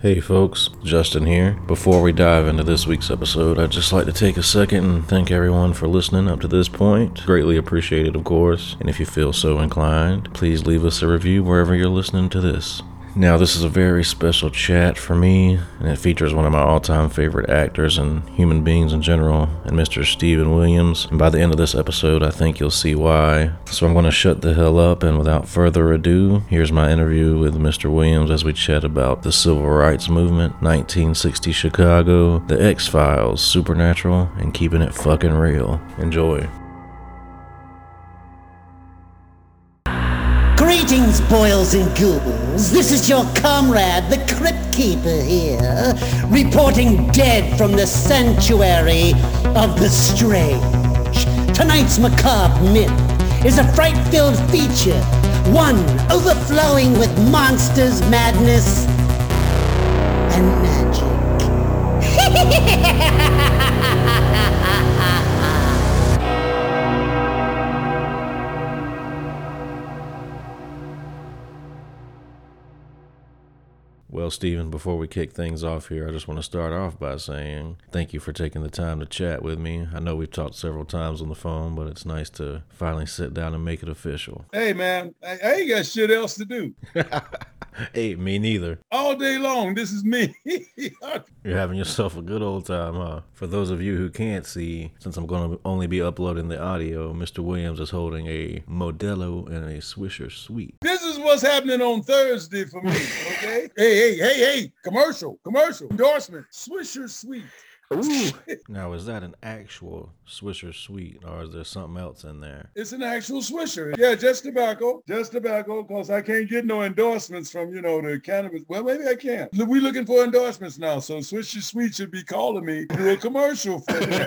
Hey folks, Justin here. Before we dive into this week's episode, I'd just like to take a second and thank everyone for listening up to this point. Greatly appreciated, of course. And if you feel so inclined, please leave us a review wherever you're listening to this. Now, this is a very special chat for me, and it features one of my all time favorite actors and human beings in general, and Mr. Steven Williams. And by the end of this episode, I think you'll see why. So I'm going to shut the hell up, and without further ado, here's my interview with Mr. Williams as we chat about the Civil Rights Movement, 1960 Chicago, the X Files, Supernatural, and keeping it fucking real. Enjoy. Greetings, boils and ghouls. This is your comrade, the Crypt Keeper here, reporting dead from the sanctuary of the strange. Tonight's macabre myth is a fright-filled feature, one overflowing with monsters, madness, and magic. Well, Steven, before we kick things off here, I just want to start off by saying thank you for taking the time to chat with me. I know we've talked several times on the phone, but it's nice to finally sit down and make it official. Hey, man, I, I ain't got shit else to do. hey, me neither. All day long, this is me. You're having yourself a good old time, huh? For those of you who can't see, since I'm going to only be uploading the audio, Mr. Williams is holding a Modelo and a Swisher Sweet. This is what's happening on Thursday for me, okay? hey, hey, hey, hey, commercial, commercial, endorsement, Swisher Sweet. Ooh. now, is that an actual Swisher Sweet or is there something else in there? It's an actual Swisher. Yeah, just tobacco, just tobacco, because I can't get no endorsements from, you know, the cannabis. Well, maybe I can. We looking for endorsements now, so Swisher Sweet should be calling me to do a commercial for me.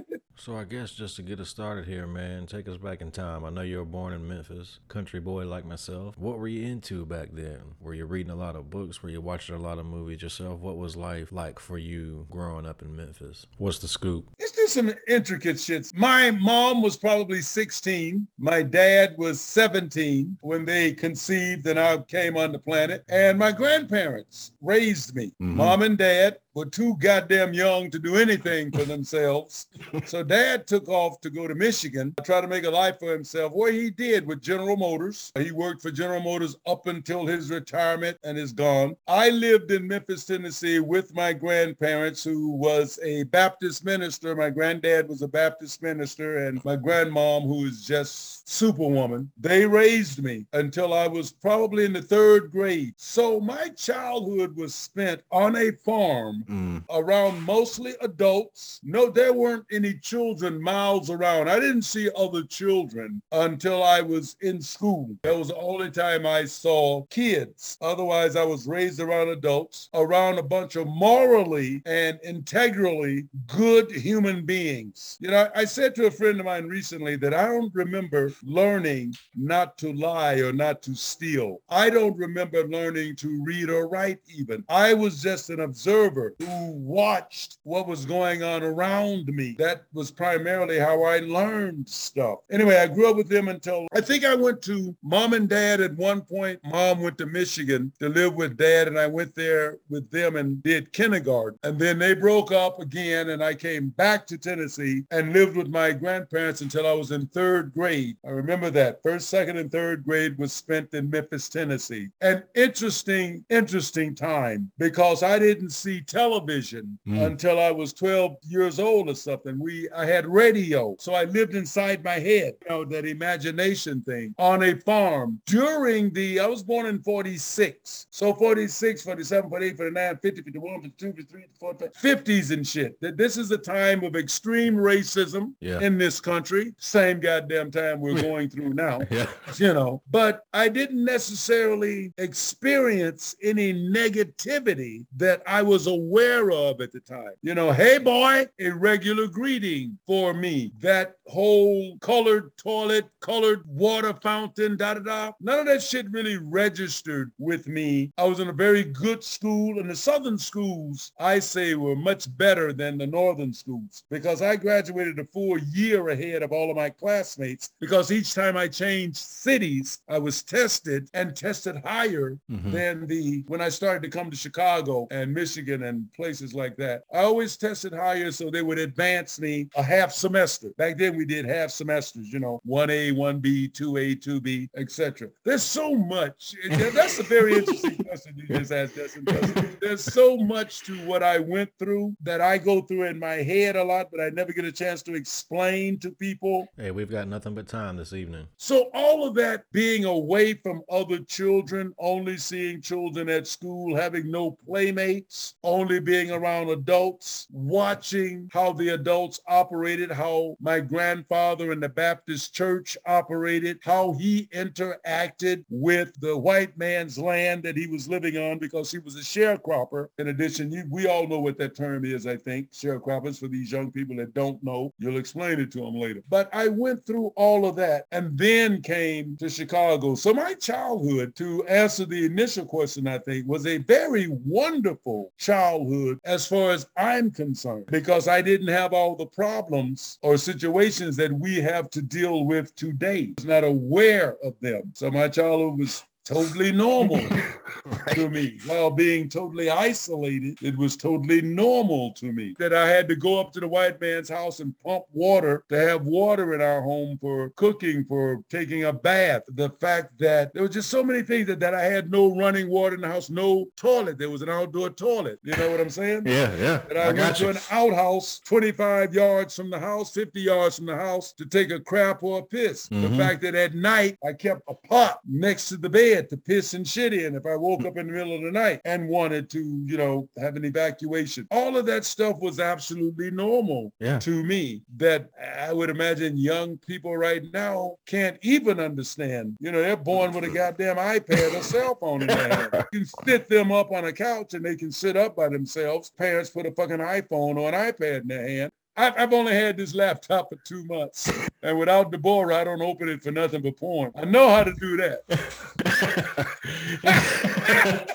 So I guess just to get us started here, man, take us back in time. I know you were born in Memphis, country boy like myself. What were you into back then? Were you reading a lot of books? Were you watching a lot of movies yourself? What was life like for you growing up in Memphis? What's the scoop? It's just some intricate shits. My mom was probably 16. My dad was 17 when they conceived and I came on the planet. And my grandparents raised me. Mm-hmm. Mom and dad were too goddamn young to do anything for themselves. so dad took off to go to Michigan, try to make a life for himself, where he did with General Motors. He worked for General Motors up until his retirement and is gone. I lived in Memphis, Tennessee with my grandparents who was a Baptist minister. My granddad was a Baptist minister and my grandmom who is just superwoman. They raised me until I was probably in the third grade. So my childhood was spent on a farm mm. around mostly adults. No, there weren't any children miles around. I didn't see other children until I was in school. That was the only time I saw kids. Otherwise, I was raised around adults, around a bunch of morally and integrally good human beings. You know, I said to a friend of mine recently that I don't remember learning not to lie or not to steal. I don't remember learning to read or write even. I was just an observer who watched what was going on around me. That was primarily how I learned stuff. Anyway, I grew up with them until I think I went to mom and dad at one point. Mom went to Michigan to live with dad and I went there with them and did kindergarten. And then they broke up again and I came back to Tennessee and lived with my grandparents until I was in third grade. I remember that. First, second, and third grade was spent in Memphis, Tennessee. An interesting, interesting time because I didn't see television mm. until I was 12 years old or something. We I had radio. So I lived inside my head, you know, that imagination thing on a farm during the I was born in 46. So 46, 47, 48, 49, 50, 51, 52, 53, 54, 50s and shit. That this is a time of extreme racism yeah. in this country. Same goddamn time we're going through now. yeah. You know, but I didn't necessarily experience any negativity that I was aware aware of at the time. You know, hey boy, a regular greeting. for me. That whole colored toilet, colored water fountain, da da da. None of that shit really registered with me. I was in a very good school, and the southern schools, I say, were much better than the northern schools because I graduated a full year ahead of all of my classmates because each time I changed cities, I was tested and tested higher mm-hmm. than the when I started to come to Chicago and Michigan and places like that. I always tested higher so they would advance me a half semester. Back then we did half semesters, you know, 1A, 1B, 2A, 2B, etc. There's so much. That's a very interesting question you just asked, Justin. There's so much to what I went through that I go through in my head a lot, but I never get a chance to explain to people. Hey, we've got nothing but time this evening. So all of that being away from other children, only seeing children at school, having no playmates, only being around adults, watching how the adults operated, how my grandfather in the Baptist church operated, how he interacted with the white man's land that he was living on because he was a sharecropper. In addition, you, we all know what that term is, I think, sharecroppers for these young people that don't know. You'll explain it to them later. But I went through all of that and then came to Chicago. So my childhood, to answer the initial question, I think, was a very wonderful childhood as far as I'm concerned, because I didn't have all the problems or situations that we have to deal with today. I was not aware of them. So my childhood was totally normal right. to me. While being totally isolated, it was totally normal to me that I had to go up to the white man's house and pump water to have water in our home for cooking, for taking a bath. The fact that there was just so many things that, that I had no running water in the house, no toilet. There was an outdoor toilet. You know what I'm saying? Yeah, yeah. That I, I went to an outhouse 25 yards from the house, 50 yards from the house to take a crap or a piss. Mm-hmm. The fact that at night I kept a pot next to the bed bed to piss and shit in if I woke up in the middle of the night and wanted to, you know, have an evacuation. All of that stuff was absolutely normal yeah. to me that I would imagine young people right now can't even understand. You know, they're born with a goddamn iPad or cell phone in their hand. You can sit them up on a couch and they can sit up by themselves. Parents put a fucking iPhone or an iPad in their hand I've only had this laptop for two months, and without Deborah, I don't open it for nothing but porn. I know how to do that.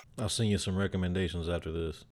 I'll send you some recommendations after this.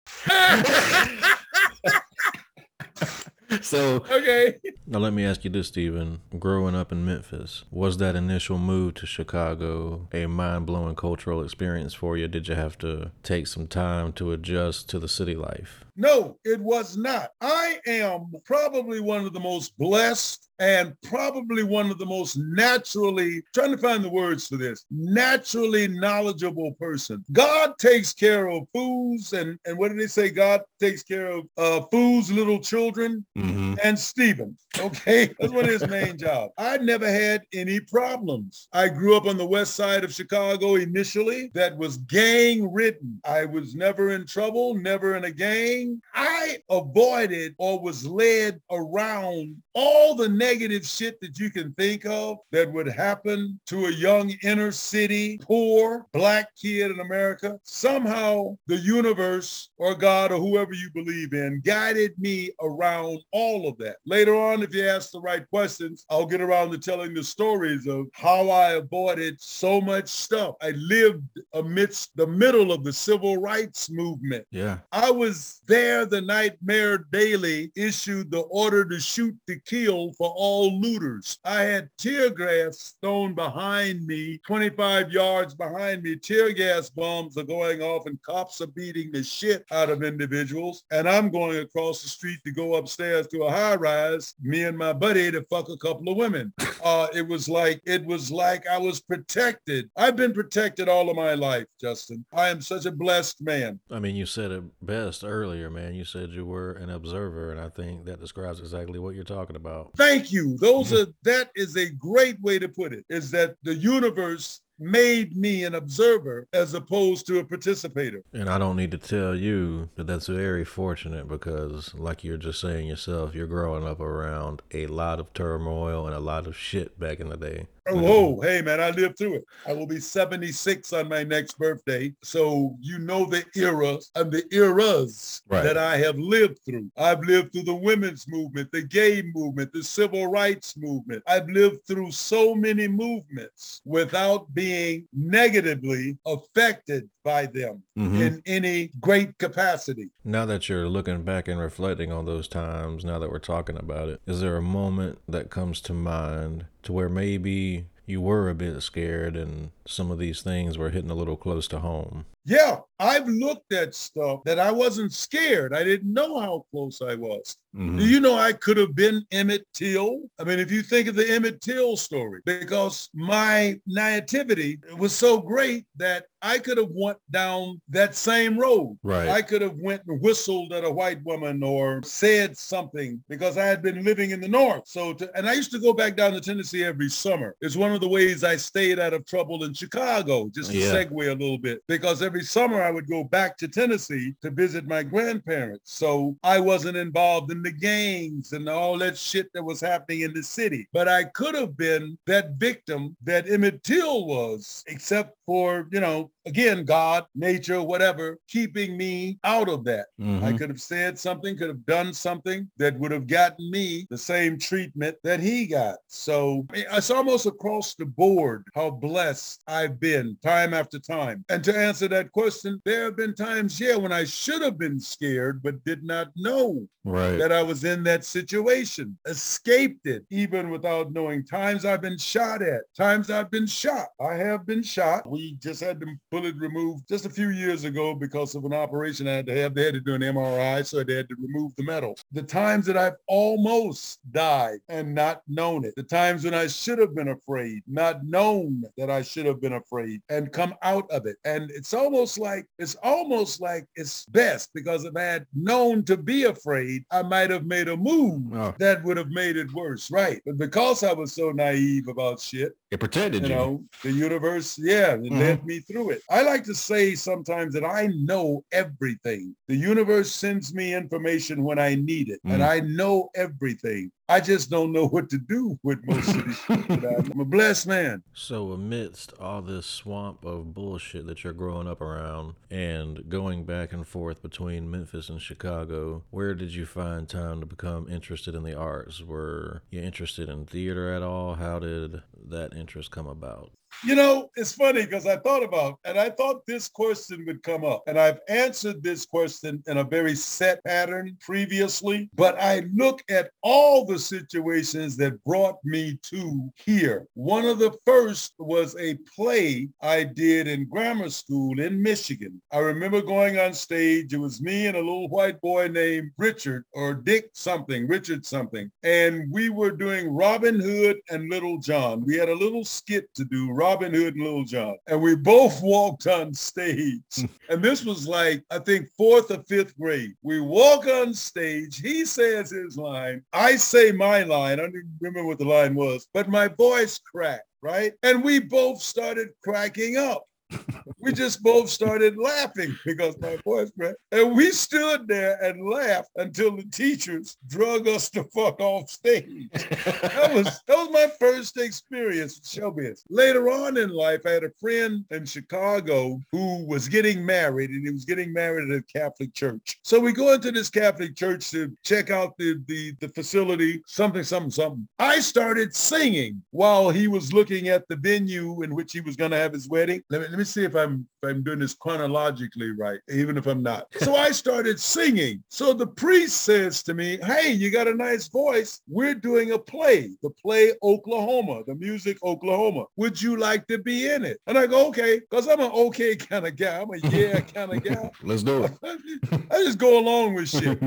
so okay. Now let me ask you this, Steven. Growing up in Memphis, was that initial move to Chicago a mind-blowing cultural experience for you? Did you have to take some time to adjust to the city life? No, it was not. I am probably one of the most blessed and probably one of the most naturally, trying to find the words for this, naturally knowledgeable person. God takes care of fools, and, and what did they say? God takes care of uh, fools, little children, mm-hmm. and Steven. Okay, that's one of his main jobs. I never had any problems. I grew up on the west side of Chicago initially that was gang ridden. I was never in trouble, never in a gang. I avoided or was led around all the negative shit that you can think of that would happen to a young inner city, poor black kid in America. Somehow the universe or God or whoever you believe in guided me around all of that. Later on, if you ask the right questions, I'll get around to telling the stories of how I avoided so much stuff. I lived amidst the middle of the civil rights movement. Yeah. I was there the nightmare daily issued the order to shoot to kill for all looters. I had tear gas thrown behind me, 25 yards behind me. Tear gas bombs are going off and cops are beating the shit out of individuals. And I'm going across the street to go upstairs to a high rise, me and my buddy to fuck a couple of women. Uh, it was like, it was like I was protected. I've been protected all of my life, Justin. I am such a blessed man. I mean, you said it best earlier, man. You said you were an observer, and I think that describes exactly what you're talking about. Thank you. Those mm-hmm. are that is a great way to put it. Is that the universe made me an observer as opposed to a participator. And I don't need to tell you that that's very fortunate because, like you're just saying yourself, you're growing up around a lot of turmoil and a lot of shit back in the day. Oh, whoa, hey man, I lived through it. I will be 76 on my next birthday. So you know the eras and the eras Right. that I have lived through. I've lived through the women's movement, the gay movement, the civil rights movement. I've lived through so many movements without being negatively affected by them Mhm. in any great capacity. Now that you're looking back and reflecting on those times, now that we're talking about it, is there a moment that comes to mind to where maybe you were a bit scared and some of these things were hitting a little close to home? Yeah, I've looked at stuff that I wasn't scared. I didn't know how close I was. Mhm. Do you know I could have been Emmett Till? I mean, if you think of the Emmett Till story, because my naivety was so great that I could have went down that same road. Right. I could have went and whistled at a white woman or said something because I had been living in the North. So, to, and I used to go back down to Tennessee every summer. It's one of the ways I stayed out of trouble in Chicago, just to Yeah. segue a little bit, because every summer I would go back to Tennessee to visit my grandparents. So I wasn't involved in the gangs and all that shit that was happening in the city. But I could have been that victim that Emmett Till was, except for, you know, again, God, nature, whatever, keeping me out of that. I Mhm. could have said something, could have done something that would have gotten me the same treatment that he got. So it's almost across the board how blessed I've been time after time. And to answer that question, there have been times, yeah, when I should have been scared, but did not know Right. that I was in that situation, escaped it even without knowing. Times I've been shot at, times I've been shot. I have been shot. We just had the bullet removed just a few years ago because of an operation I had to have. They had to do an MRI, so they had to remove the metal. The times that I've almost died and not known it. The times when I should have been afraid, not known that I should have been afraid and come out of it. And it's almost like, it's almost like it's best because if I had known to be afraid, I might have made a move Oh. that would have made it worse. Right. But because I was so naive about shit, It protected you you. know, the universe, yeah, it Mhm. led me through it. I like to say sometimes that I know everything. The universe sends me information when I need it, and Mm. I know everything. I just don't know what to do with most of this shit. I'm a blessed man. So, amidst all this swamp of bullshit that you're growing up around and going back and forth between Memphis and Chicago, where did you find time to become interested in the arts? Were you interested in theater at all? How did that interest come about? You know, it's funny because I thought about, and I thought this question would come up, and I've answered this question in a very set pattern previously, but I look at all the situations that brought me to here. One of the first was a play I did in grammar school in Michigan. I remember going on stage. It was me and a little white boy named Richard or Dick something, Richard something. And we were doing Robin Hood and Little John. We had a little skit to do, Robin Hood and Little John. And we both walked on stage. Hmm. and this was like, I think fourth or fifth grade. We walk on stage. He says his line. I say my line. I don't even remember what the line was, but my voice cracked, right? And we both started cracking up. We just both started laughing because my voice. And we stood there and laughed until the teachers drug us the fuck off stage. That was that was my first experience with showbiz. Later on in life, I had a friend in Chicago who was getting married, and he was getting married at a Catholic church. So we go into this Catholic church to check out the the, the facility, something, something, something. I started singing while he was looking at the venue in which he was going to have his wedding. Let me let me see if I'm if I'm doing this chronologically right, even if I'm not. So I started singing. So the priest says to me, "Hey, you got a nice voice. We're doing a play, the play Oklahoma, the music Oklahoma. Would you like to be in it?" And I go, "Okay," because I'm an okay kind of guy. I'm a yeah kind of guy. Let's do it. I just go along with shit.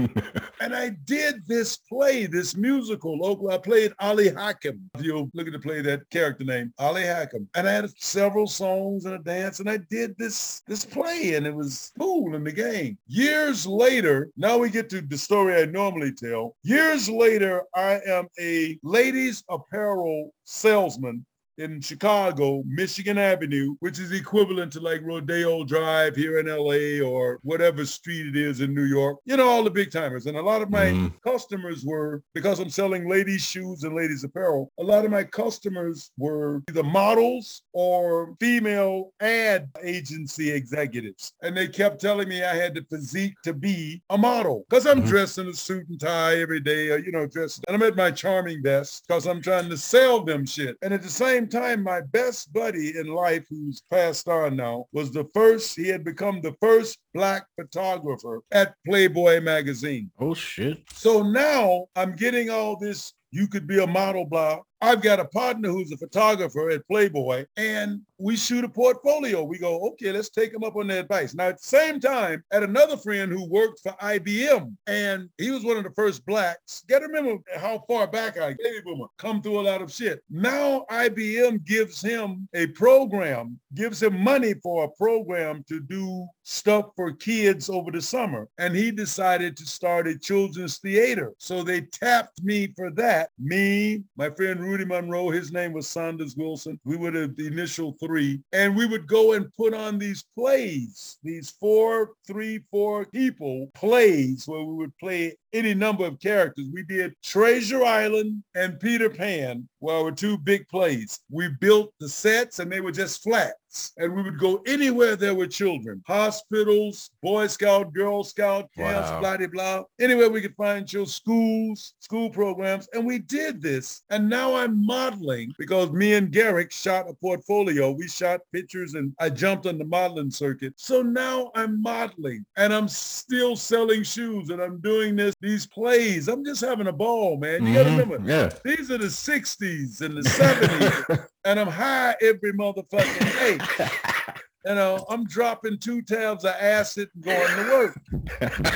And I did this play, this musical. Local, I played Ali Hakim. If you look at the play, that character name, Ali Hakim. And I had several songs and a dance, and I did this this play, and it was cool in the game. Years later, now we get to the story I normally tell. Years later, I am a ladies apparel salesman in Chicago, Michigan Avenue, which is equivalent to like Rodeo Drive here in LA or whatever street it is in New York. You know, all the big timers. And a lot of my Mhm. customers were, because I'm selling ladies shoes and ladies apparel, a lot of my customers were either models or female ad agency executives. And they kept telling me I had the physique to be a model because I'm Mhm. dressed in a suit and tie every day, or, you know, dressed. And I'm at my charming best because I'm trying to sell them shit. And at the same time, my best buddy in life, who's passed on now, was the first, he had become the first black photographer at Playboy magazine. Oh shit. So now I'm getting all this, you could be a model blah. I've got a partner who's a photographer at Playboy and we shoot a portfolio. We go, okay, let's take him up on the advice. Now at the same time, at another friend who worked for IBM and he was one of the first blacks. Got to remember how far back I baby boomer come through a lot of shit. Now IBM gives him a program, gives him money for a program to do stuff for kids over the summer. And he decided to start a children's theater. So they tapped me for that. Me, my friend Rudy Monroe, his name was Saunders Wilson. We were the, the initial three. And we would go and put on these plays, these four, three, four people plays where we would play any number of characters. We did Treasure Island and Peter Pan, well, were two big plays. We built the sets and they were just flats. And we would go anywhere there were children, hospitals, Boy Scout, Girl Scout camps, Wow. blah, blah, blah. Anywhere we could find children, schools, school programs. And we did this. And now I'm modeling because me and Garrick shot a portfolio. We shot pictures and I jumped on the modeling circuit. So now I'm modeling and I'm still selling shoes and I'm doing this, these plays. I'm just having a ball, man. You gotta Mhm. remember, Yeah. these are the 60s and the 70s and I'm high every motherfucking day. You know, I'm dropping two tabs of acid and going to work.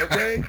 Okay.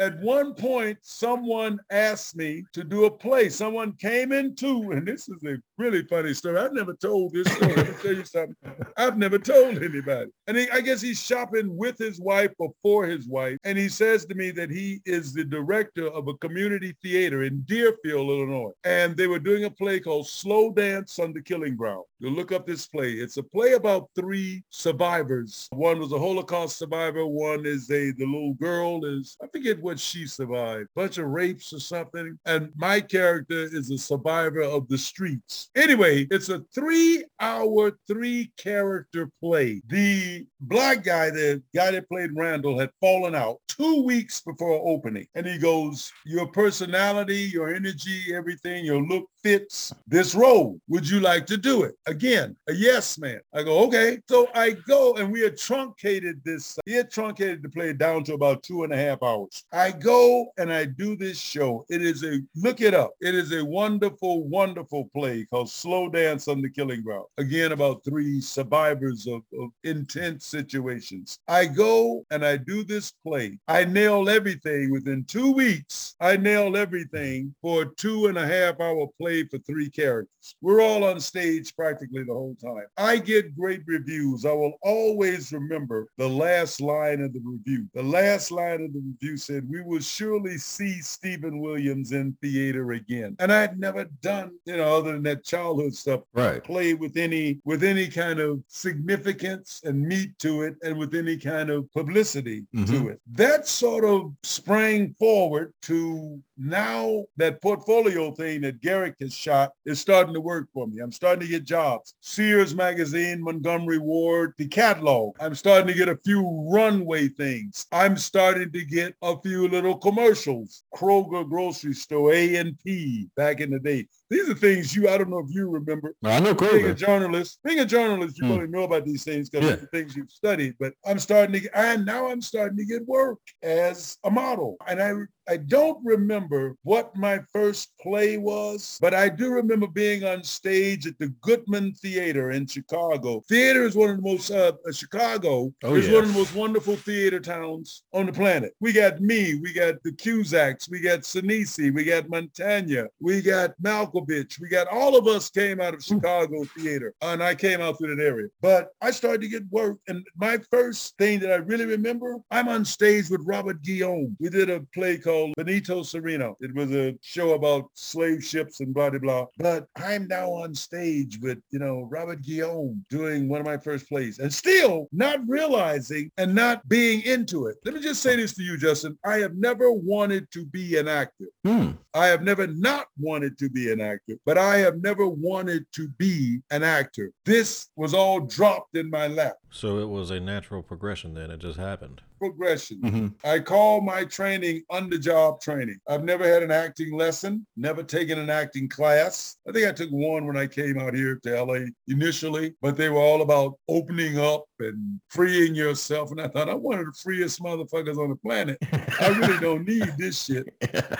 At one point, someone asked me to do a play. Someone came into, and this is a really funny story. I've never told this story. Let me tell you something. I've never told anybody. And he, I guess he's shopping with his wife or for his wife. And he says to me that he is the director of a community theater in Deerfield, Illinois. And they were doing a play called Slow Dance on the Killing Ground. You'll look up this play. It's a play about three survivors. One was a Holocaust survivor. One is a, the little girl is, I forget what she survived, bunch of rapes or something. And my character is a survivor of the streets. Anyway, it's a three hour, three character play. The black guy, the guy that played Randall had fallen out two weeks before opening. And he goes, your personality, your energy, everything, your look fits this role. Would you like to do it? Again, a yes man. I go, okay. So I go and we had truncated this. He had truncated the play down to about two and a half hours. I go and I do this show. It is a, look it up. It is a wonderful, wonderful play called Slow Dance on the Killing Ground. Again, about three survivors of, of intense situations. I go and I do this play. I nail everything within two weeks. I nail everything for a two and a half hour play for three characters. We're all on stage practically the whole time. I get great reviews. I will always remember the last line of the review. The last line of the review said, we will surely see Steven Williams in theater again. And I had never done, you know, other than that childhood stuff, Right. play with any with any kind of significance and meat to it and with any kind of publicity to Mhm. it. That sort of sprang forward to now that portfolio thing that Garrick has shot is starting to work for me. I'm starting to get jobs. Sears Magazine, Montgomery Ward, the catalog. I'm starting to get a few runway things. I'm starting to get a few little commercials. Kroger grocery store, A&P back in the day. These are things you, I don't know if you remember, I know being a journalist, being a journalist, you probably know about these things because Yeah. of the things you've studied. But I'm starting to, get, and now I'm starting to get work as a model. And I, I don't remember what my first play was, but I do remember being on stage at the Goodman Theater in Chicago. Theater is one of the most, uh, uh, Chicago Oh, is one of the most wonderful theater towns on the planet. We got me, we got the Cusacks, we got Sinise, we got Mantegna, we got Malkovich, we got all of us came out of Chicago theater and I came out through that area. But I started to get work and my first thing that I really remember, I'm on stage with Robert Guillaume. We did a play called Benito Cereno. It was a show about slave ships and blah, blah, blah. But I'm now on stage with, you know, Robert Guillaume doing one of my first plays and still not realizing and not being into it. Let me just say this to you, Justin. I have never wanted to be an actor. Hmm. I have never not wanted to be an actor, but I have never wanted to be an actor. This was all dropped in my lap. So it was a natural progression then. It just happened. Progression. Mm-hmm. I call my training on-the-job training. I've never had an acting lesson, never taken an acting class. I think I took one when I came out here to LA initially, but they were all about opening up and freeing yourself. And I thought, I'm one of the freest motherfuckers on the planet. I really don't need this shit.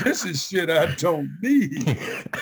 This is shit I don't need.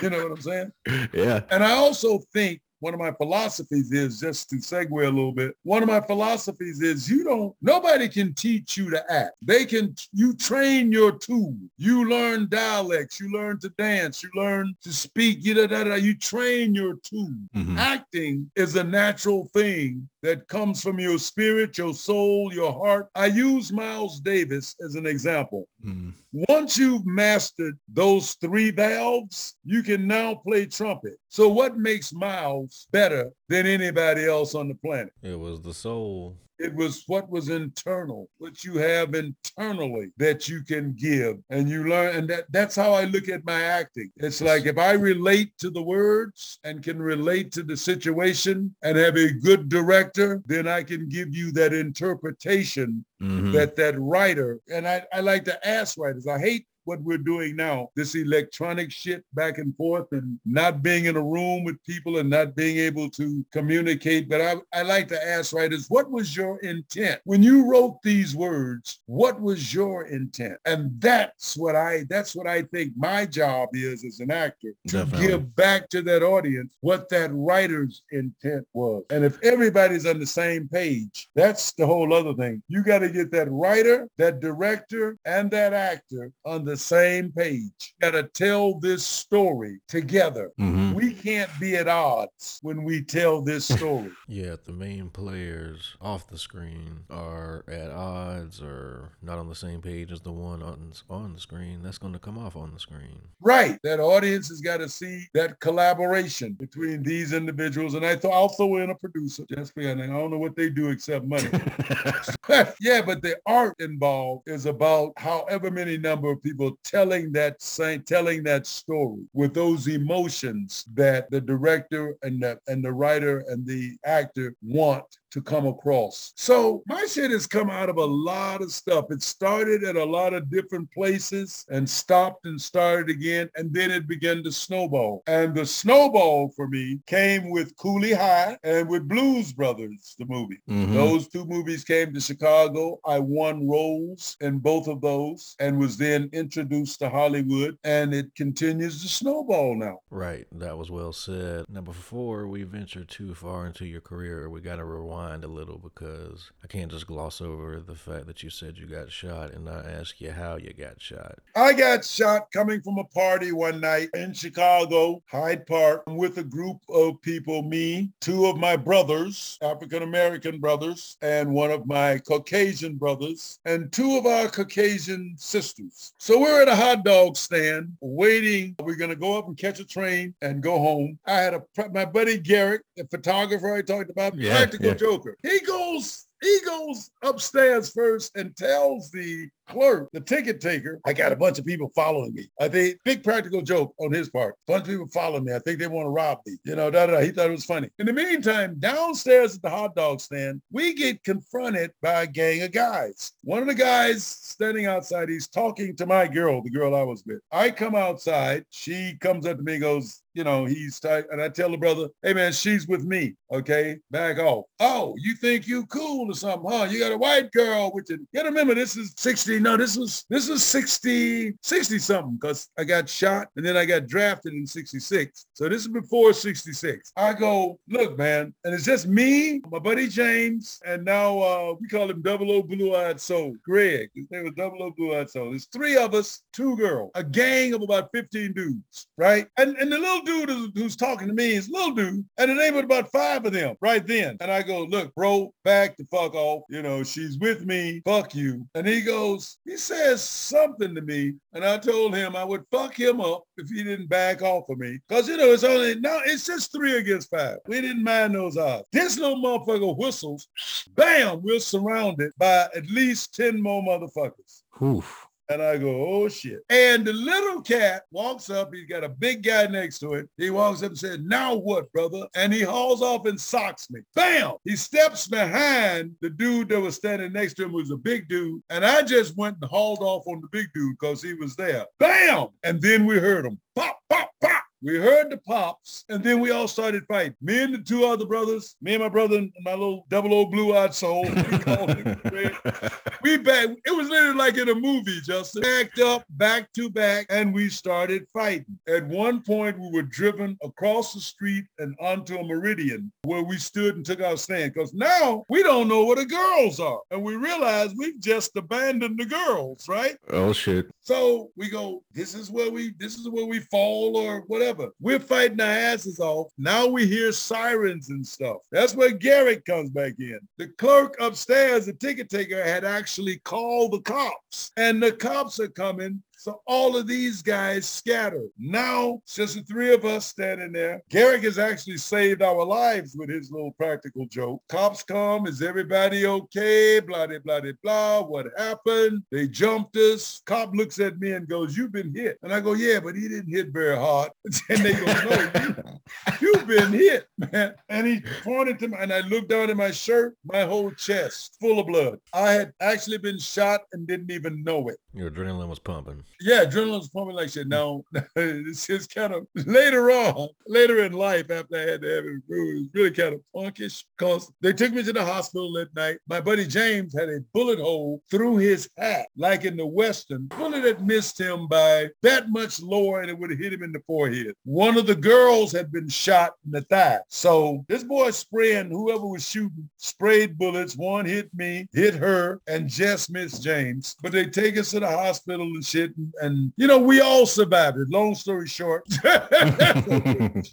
You know what I'm saying? yeah. And I also think one of my philosophies is just to segue a little bit. One of my philosophies is you don't, nobody can teach you to act. They can, you train your tool. You learn dialects. You learn to dance. You learn to speak. You, da, da, da, you train your tool. Mhm. Acting is a natural thing that comes from your spirit, your soul, your heart. I use Miles Davis as an example. Mhm. Once you've mastered those three valves, you can now play trumpet. So what makes Miles better than anybody else on the planet? It was the soul. It was what was internal, what you have internally that you can give. And you learn, and that, that's how I look at my acting. It's like if I relate to the words and can relate to the situation and have a good director, then I can give you that interpretation Mhm. that that writer and I, I like to ask writers i hate what we're doing now. This electronic shit back and forth and not being in a room with people and not being able to communicate. But i, I like to ask writers what was your intent? When you wrote these words what was your intent? And that's what i that's what i think my job is as an actor to Definitely. give back to that audience what that writer's intent was. And if everybody's on the same page that's the whole other thing. You got to get that writer that director and that actor on the same page got to tell this story together Mhm. We can't be at odds when we tell this story Yeah, the main players off the screen are at odds or not on the same page as the one on, on the screen, that's going to come off on the screen. Right. That audience has got to see that collaboration between these individuals. And I thought I'll throw in a producer just because I don't know what they do except money. yeah, but the art involved is about however many number of people telling that same telling that story with those emotions that the director and the and the writer and the actor want to come across. So my shit has come out of a lot of stuff. It started at a lot of different places and stopped and started again. And then it began to snowball. And the snowball for me came with Cooley High and with Blues Brothers, the movie. Mhm. Those two movies came to Chicago. I won roles in both of those and was then introduced to Hollywood. And it continues to snowball now. Right, that was well said. Now, before we venture too far into your career, we got to rewind a little because I can't just gloss over the fact that you said you got shot and not ask you how you got shot. I got shot coming from a party one night in Chicago, Hyde Park, with a group of people, me, two of my brothers, African-American brothers, and one of my Caucasian brothers, and two of our Caucasian sisters. So we're at a hot dog stand waiting. We're going to go up and catch a train and go home. I had a, my buddy Garrett, the photographer I talked about, Yeah, practical yeah. Joker. He goes he goes upstairs first and tells the clerk, the ticket taker, I got a bunch of people following me. I think big practical joke on his part. bunch of people following me. I think they want to rob me. You know, da, da, da. He thought it was funny. In the meantime, downstairs at the hot dog stand, we get confronted by a gang of guys. One of the guys standing outside, he's talking to my girl, the girl I was with. I come outside. She comes up to me and goes, you know, he's tight. And I tell the brother, hey man, she's with me. Okay, back off. Oh, you think you cool or something, huh? You got a white girl with you. You gotta remember this is 60. No, this was this was 60, 60 something because I got shot and then I got drafted in 66. So this is before 66. I go, look, man, and it's just me, my buddy James, and now uh, we call him Double O Blue Eyed Soul, Greg. His name was double O blue eyed soul. There's three of us, two girls, a gang of about 15 dudes, right? And and the little dude who's, who's talking to me is little dude, and the name of about five of them right then. And I go, look, bro, back the fuck off. You know, she's with me. Fuck you. And he goes, he says something to me, and I told him I would fuck him up if he didn't back off of me. Cause you know, it's only now it's just three against five. We didn't mind those odds. This little motherfucker whistles, bam, we're surrounded by at least 10 more motherfuckers. Oof. And I go, oh shit. And the little cat walks up. He's got a big guy next to it. He walks up and says, now what, brother? And he hauls off and socks me. Bam! He steps behind the dude that was standing next to him was a big dude. And I just went and hauled off on the big dude because he was there. Bam! And then we heard him. Pop, pop, pop. We heard the pops, and then we all started fighting. Me and the two other brothers, me and my brother and my little double O blue-eyed soul, we called him Fred. We back. It was literally like in a movie, Justin. Backed up, back to back, and we started fighting. At one point, we were driven across the street and onto a meridian where we stood and took our stand. Because now we don't know where the girls are, and we realize we've just abandoned the girls, right? Oh shit. So we go, this is where we, this is where we fall or whatever. We're fighting our asses off. Now we hear sirens and stuff. That's where Garrett comes back in. The clerk upstairs, the ticket taker, had actually called the cops. And the cops are coming so all of these guys scattered. Now, just the three of us standing there. Garrick has actually saved our lives with his little practical joke. Cops come. Is everybody okay? Blah, blah, blah, blah. What happened? They jumped us. Cop looks at me and goes, you've been hit. And I go, yeah, but he didn't hit very hard. And they go, no, you, you've been hit, man. And he pointed to me and I looked down at my shirt, my whole chest full of blood. I had actually been shot and didn't even know it. Your adrenaline was pumping. Yeah, adrenaline's pumping like shit. Now, it's just kind of later on, later in life, after I had to have it it was really kind of punkish because they took me to the hospital that night. My buddy James had a bullet hole through his hat, like in the Western. Bullet had missed him by that much lower and it would have hit him in the forehead. One of the girls had been shot in the thigh. So this boy spraying, whoever was shooting, sprayed bullets. One hit me, hit her, and just missed James. But they take us to the hospital and shit. And, and you know, we all survived it. Long story short.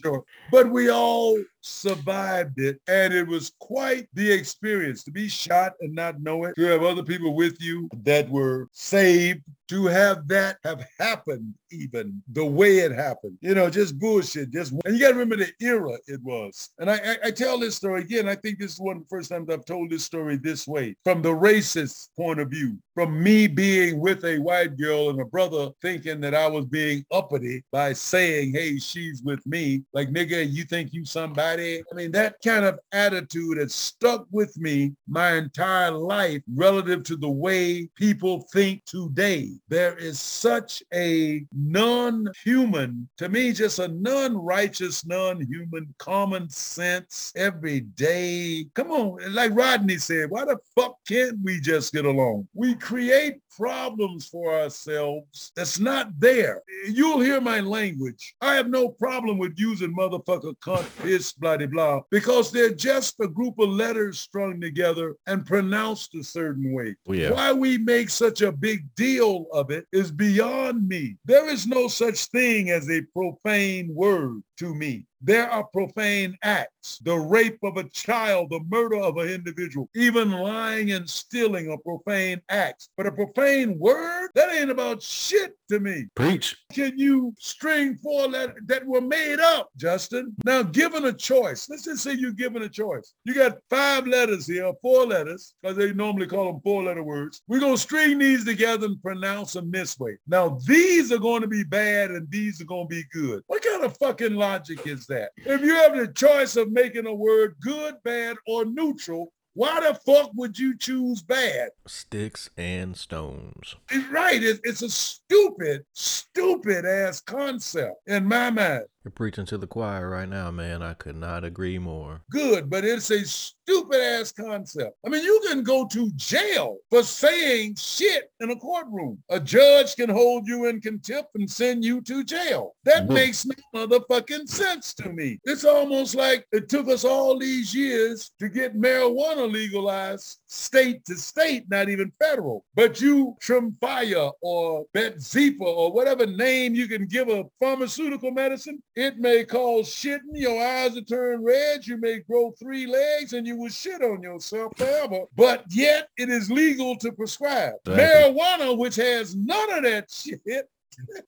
short. But we all survived it. And it was quite the experience to be shot and not know it, to have other people with you that were saved, to have that have happened even the way it happened. You know, just bullshit. Just and you got to remember the era it was. And I, I, I tell this story again. I think this is one of the first times I've told this story this way, from the racist point of view, from me being with a white girl and a brother thinking that I was being uppity by saying, "Hey, she's with me." Like nigga, you think you somebody? I mean, that kind of attitude has stuck with me my entire life relative to the way people think today. There is such a non-human, to me, just a non-righteous, non-human, common sense, everyday. Come on, like Rodney said, why the fuck can't we just get along? We create problems for ourselves that's not there. You'll hear my language. I have no problem with using motherfucker, cunt, piss, blah, blah, blah, because they're just a group of letters strung together and pronounced a certain way. Oh, yeah. Why we make such a big deal of it is beyond me. There is no such thing as a profane word to me. There are profane acts, the rape of a child, the murder of an individual, even lying and stealing are profane acts. But a profane word, that ain't about shit to me. Preach. Can you string four letters that were made up, Justin? Now, given a choice, let's just say you're given a choice. You got five letters here, four letters, because they normally call them four-letter words. We're going to string these together and pronounce them this way. Now, these are going to be bad and these are going to be good. What kind of fucking logic is that? If you have the choice of making a word good, bad, or neutral, why the fuck would you choose bad? Sticks and stones. It's right. It, it's a stupid, stupid ass concept in my mind. You're preaching to the choir right now, man. I could not agree more. Good, but it's a stupid ass concept. I mean, you can go to jail for saying shit in a courtroom. A judge can hold you in contempt and send you to jail. That Mhm. makes no motherfucking sense to me. It's almost like it took us all these years to get marijuana legalized state to state, not even federal. But you Tremfya or Betzipa or whatever name you can give a pharmaceutical medicine, it may cause shitting, your eyes will turn red, you may grow three legs, and you will shit on yourself forever. But yet it is legal to prescribe. Exactly. Marijuana, which has none of that shit,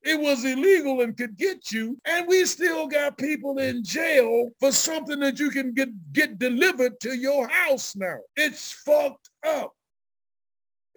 it was illegal and could get you. And we still got people in jail for something that you can get, get delivered to your house now. It's fucked up.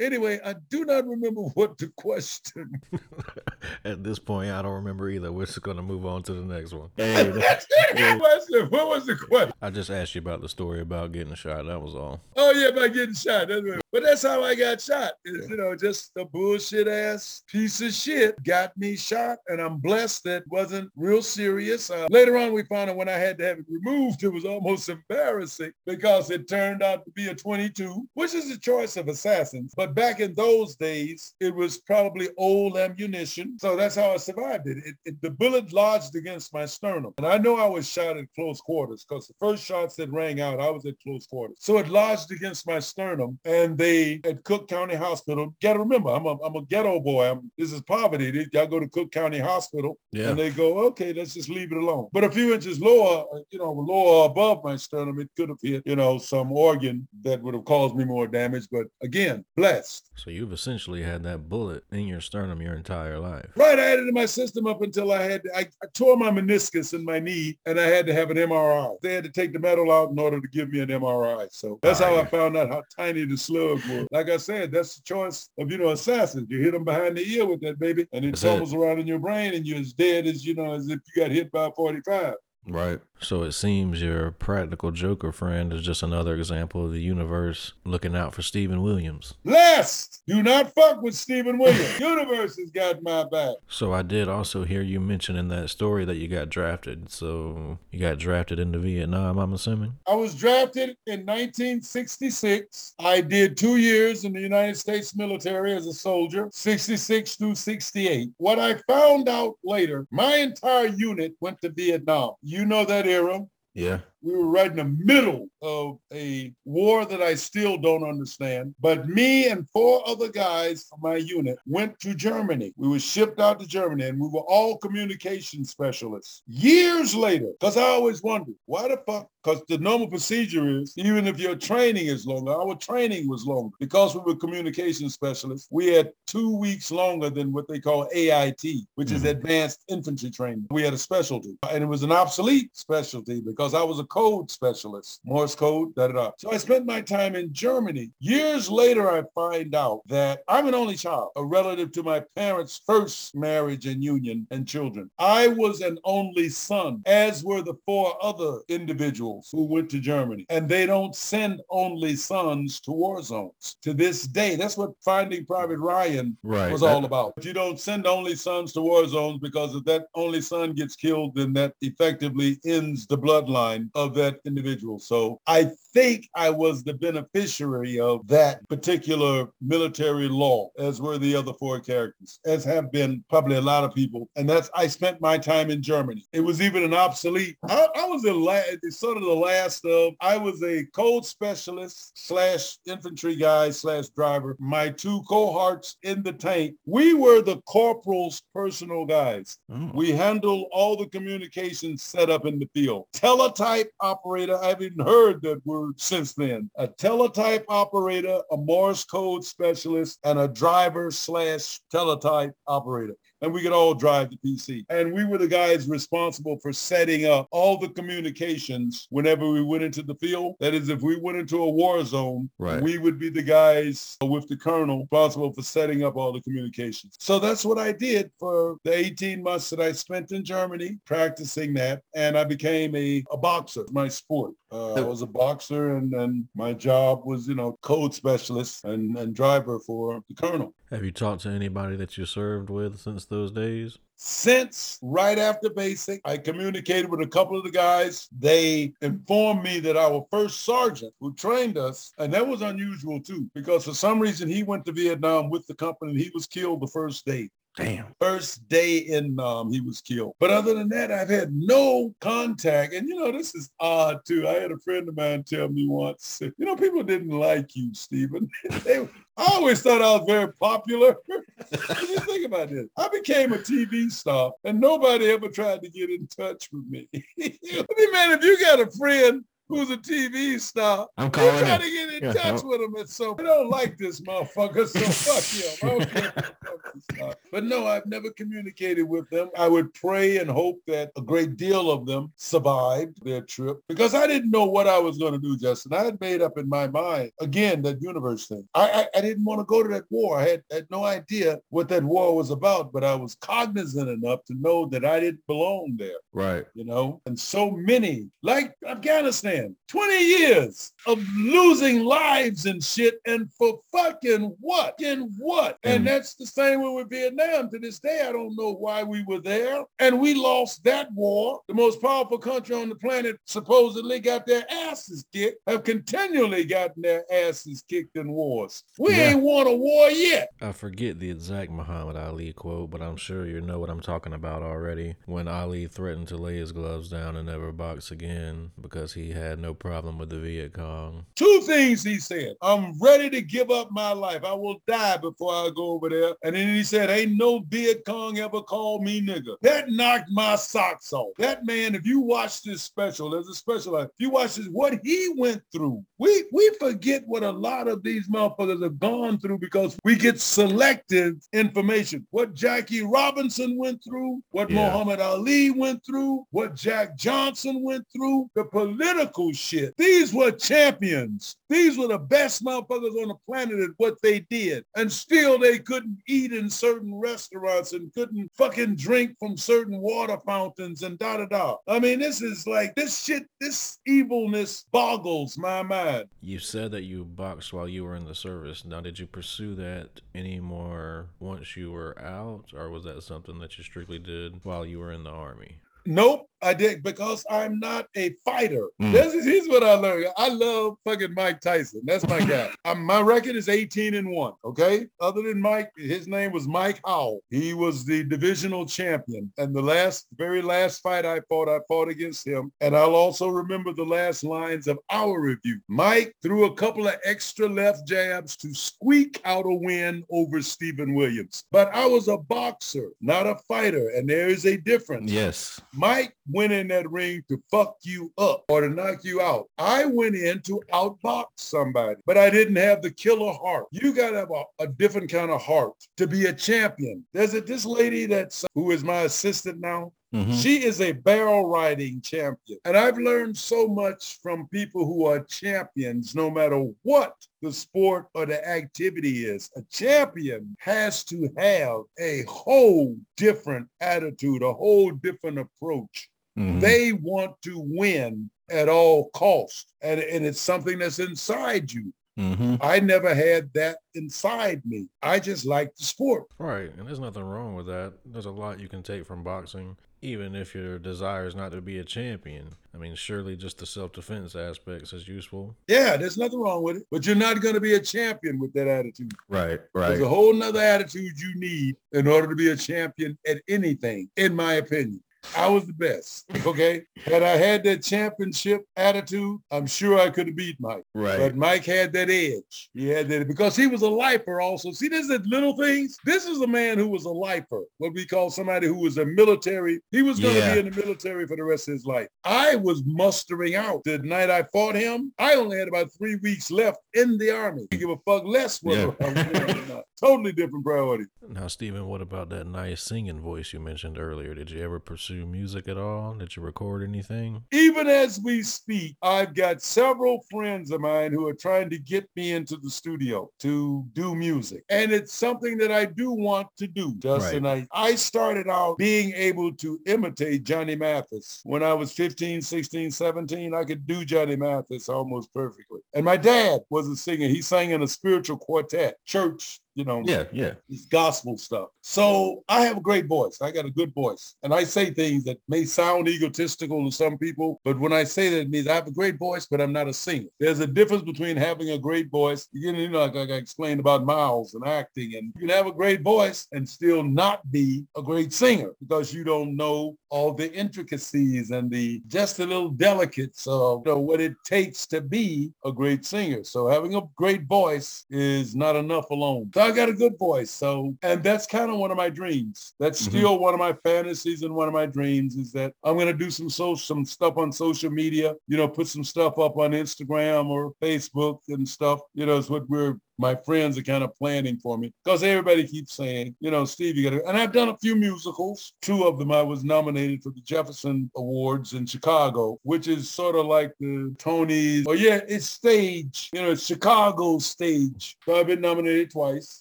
Anyway, I do not remember what the question. At this point, I don't remember either. We're just going to move on to the next one. Hey, That's the question. What was the question? I just asked you about the story about getting shot. That was all. Oh yeah, about getting shot. That's what- But that's how I got shot. You know, just a bullshit ass piece of shit got me shot, and I'm blessed that wasn't real serious. Uh, later on, we found out when I had to have it removed, it was almost embarrassing because it turned out to be a 22, which is the choice of assassins. But back in those days, it was probably old ammunition, so that's how I survived it. It, it. The bullet lodged against my sternum, and I know I was shot at close quarters because the first shots that rang out, I was at close quarters. So it lodged against my sternum, and they at Cook County Hospital. Got to remember, I'm a, I'm a ghetto boy. I'm, this is poverty. They, I go to Cook County Hospital, Yeah. and they go, okay, let's just leave it alone. But a few inches lower, you know, lower above my sternum, it could have hit, you know, some organ that would have caused me more damage. But again, blessed. So you've essentially had that bullet in your sternum your entire life. Right, I had it in my system up until I had, I, I tore my meniscus in my knee and I had to have an MRI. They had to take the metal out in order to give me an MRI. So that's ah, how I found out how tiny the slug Like I said, that's the choice of, you know, assassins. You hit them behind the ear with that baby and it That's it. tumbles around in your brain and you're as dead as, you know, as if you got hit by a 45. Right. So it seems your practical Joker friend is just another example of the universe looking out for Steven Williams. Blessed! Do not fuck with Steven Williams. Universe has got my back. So I did also hear you mention in that story that you got drafted. So you got drafted into Vietnam, I'm assuming? I was drafted in 1966. I did two years in the United States military as a soldier, 66 through 68. What I found out later, my entire unit went to Vietnam. You know that era. Yeah. We were right in the middle of a war that I still don't understand. But me and four other guys from my unit went to Germany. We were shipped out to Germany and we were all communication specialists. Years later, because I always wondered, why the fuck? Because the normal procedure is, even if your training is longer, our training was longer. Because we were communication specialists, we had two weeks longer than what they call AIT, which is Mhm. advanced infantry training. We had a specialty and it was an obsolete specialty because I was a code specialist, Morse code, da da da. So I spent my time in Germany. Years later, I find out that I'm an only child, a relative to my parents' first marriage and union and children. I was an only son, as were the four other individuals who went to Germany. And they don't send only sons to war zones. To this day, that's what Finding Private Ryan Right. was all about. You don't send only sons to war zones because if that only son gets killed, then that effectively ends the bloodline of that individual. So I think I was the beneficiary of that particular military law, as were the other four characters, as have been probably a lot of people. And that's I spent my time in Germany. It was even an obsolete. I, I was the last, sort of the last of. I was a code specialist slash infantry guy slash driver. My two cohorts in the tank. We were the corporal's personal guys. Oh. We handle all the communications set up in the field. Teletype operator, I haven't even heard that word since then. A teletype operator, a Morse code specialist, and a driver slash teletype operator. And we could all drive the PC. And we were the guys responsible for setting up all the communications whenever we went into the field. That is, if we went into a war zone, Right. we would be the guys with the colonel responsible for setting up all the communications. So that's what I did for the 18 months that I spent in Germany practicing that. And I became a, a boxer, my sport. Uh, I was a boxer and, and my job was, you know, code specialist and, and driver for the colonel. Have you talked to anybody that you served with since those days? Since right after basic, I communicated with a couple of the guys. They informed me that our first sergeant who trained us, and that was unusual too, because for some reason he went to Vietnam with the company and he was killed the first day. Damn. First day in um, he was killed. But other than that, I've had no contact. And you know, this is odd too. I had a friend of mine tell me once, you know, people didn't like you, Steven. they, I always thought I was very popular. you think about this. I became a TV star and nobody ever tried to get in touch with me. I mean, man, if you got a friend who's a TV star. I'm calling You're trying to get in Yeah, touch no. with him. And so I don't like this motherfucker. So fuck him. I don't care what the fuck this guy- But no, I've never communicated with them. I would pray and hope that a great deal of them survived their trip because I didn't know what I was going to do, Justin. I had made up in my mind, again, that universe thing. I, I, I didn't want to go to that war. I had, had no idea what that war was about, but I was cognizant enough to know that I didn't belong there Right. you know, and so many, like Afghanistan, 20 years of losing lives and shit, and for fucking what? And what? And Mm. that's the same way with Vietnam. To this day, I don't know why we were there. And we lost that war. The most powerful country on the planet supposedly got their asses kicked, have continually gotten their asses kicked in wars. We Yeah. ain't won a war yet. I forget the exact Muhammad Ali quote, but I'm sure you know what I'm talking about already. When Ali threatened to lay his gloves down and never box again because he had no problem with the Viet Cong. Two things he said. I'm ready to give up my life. I will die before I go over there. And then he said, ain't no Viet Cong ever called me nigga. That knocked my socks off. That man, if you watch this special, there's a special, if you watch this, what he went through, we, we forget what a lot of these motherfuckers have gone through because we get selective information. What Jackie Robinson went through, what Yeah. Muhammad Ali went through, what Jack Johnson went through, the political shit. These were champions. These were the best motherfuckers on the planet at what they did. And still they couldn't eat in certain restaurants and couldn't fucking drink from certain water fountains and da da da. I mean, this is like, this shit, this evilness boggles my mind. You said that you boxed while you were in the service. Now, did you pursue that anymore once you were out, or was that something that you strictly did while you were in the army? Nope, I did because I'm not a fighter. Mm. This is here's what I learned. I love fucking Mike Tyson. That's my guy. um, my record is 18 and one. Okay. Other than Mike, his name was Mike Howell. He was the divisional champion. And the last, very last fight I fought, I fought against him. And I'll also remember the last lines of our review. Mike threw a couple of extra left jabs to squeak out a win over Steven Williams. But I was a boxer, not a fighter. And there is a difference. Yes. Mike went in that ring to fuck you up or to knock you out. I went in to outbox somebody, but I didn't have the killer heart. You got to have a, a different kind of heart to be a champion. There's a, this lady that's who is my assistant now. Mhm. She is a barrel riding champion. And I've learned so much from people who are champions, no matter what the sport or the activity is. A champion has to have a whole different attitude, a whole different approach. Mhm. They want to win at all costs. And, and it's something that's inside you. Mhm. I never had that inside me. I just like the sport. Right, and there's nothing wrong with that. There's a lot you can take from boxing, even if your desire is not to be a champion. I mean, surely just the self-defense aspects is useful. Yeah, there's nothing wrong with it. But you're not going to be a champion with that attitude. Right. Right. There's a whole nother attitude you need in order to be a champion at anything, in my opinion. I was the best. Okay. Had I had that championship attitude, I'm sure I could have beat Mike. Right. But Mike had that edge. He had that because he was a lifer also. See, this is little things. This is a man who was a lifer, what we call somebody who was a military. He was going to Yeah. be in the military for the rest of his life. I was mustering out. The night I fought him, I only had about three weeks left in the army. I give a fuck less whether Yeah. I was or not. Totally different priority. Now, Steven, what about that nice singing voice you mentioned earlier? Did you ever pursue music at all? Did you record anything? Even as we speak, I've got several friends of mine who are trying to get me into the studio to do music. And it's something that I do want to do, Justin. I, I started out being able to imitate Johnny Mathis. When I was 15, 16, 17, I could do Johnny Mathis almost perfectly. And my dad was a singer. He sang in a spiritual quartet, church you know, yeah, yeah, this gospel stuff. So I have a great voice. I got a good voice. And I say things that may sound egotistical to some people, but when I say that, it means I have a great voice, but I'm not a singer. There's a difference between having a great voice, you know, like I explained about Miles and acting, and you can have a great voice and still not be a great singer because you don't know all the intricacies and the just the little delicates of you know, what it takes to be a great singer. So having a great voice is not enough alone. So I got a good voice. So, and that's kind of one of my dreams. That's mm-hmm. still one of my fantasies and one of my dreams is that I'm going to do some social, some stuff on social media, you know, put some stuff up on Instagram or Facebook and stuff, you know, is what we're my friends are kind of planning for me because everybody keeps saying, you know, Steve, you got to, and I've done a few musicals. Two of them I was nominated for the Jefferson Awards in Chicago, which is sort of like the Tonys. Oh yeah, it's stage, you know, it's Chicago stage. So I've been nominated twice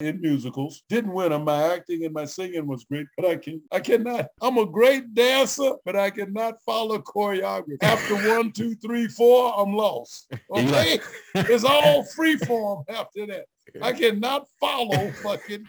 in musicals. Didn't win them. My acting and my singing was great, but I can I cannot. I'm a great dancer, but I cannot follow choreography. After one, two, three, four, I'm lost. Okay, it's all free form after that. I cannot follow fucking.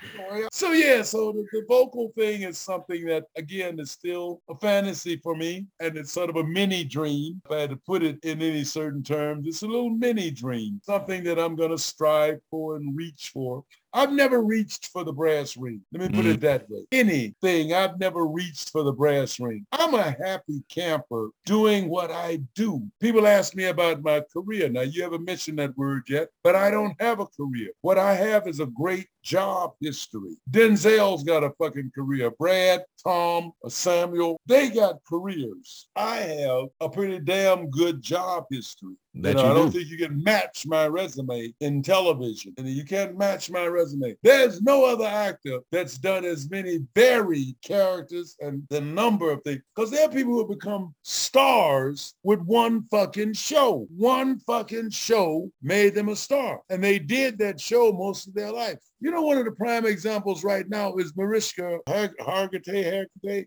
So yeah, so the, the, vocal thing is something that again is still a fantasy for me, and it's sort of a mini dream. If I had to put it in any certain terms, it's a little mini dream, something that I'm gonna strive for and reach for. I've never reached for the brass ring. Let me put mm. it that way. Anything, I've never reached for the brass ring. I'm a happy camper doing what I do. People ask me about my career. Now, you haven't mentioned that word yet, but I don't have a career. What I have is a great job history. Denzel's got a fucking career. Brad, Tom, Samuel, they got careers. I have a pretty damn good job history. That you know, I don't do. think you can match my resume in television. And you can't match my resume. There's no other actor that's done as many varied characters and the number of things. Because there are people who have become stars with one fucking show. One fucking show made them a star. And they did that show most of their life. You know, one of the prime examples right now is Mariska Hargitay, Hargitay,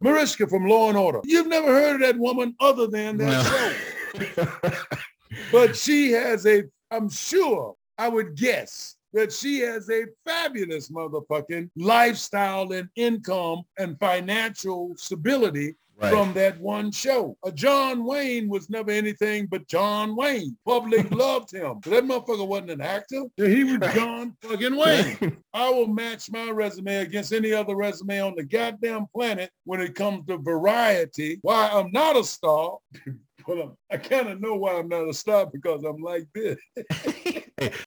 Mariska from Law and Order. You've never heard of that woman other than that show. but she has a, I'm sure, I would guess that she has a fabulous motherfucking lifestyle and income and financial stability right. from that one show. A John Wayne was never anything but John Wayne. Public loved him. That motherfucker wasn't an actor. He was John fucking Wayne. I will match my resume against any other resume on the goddamn planet when it comes to variety. Why I'm not a star, but I'm, I kind of know why I'm not a star because I'm like this.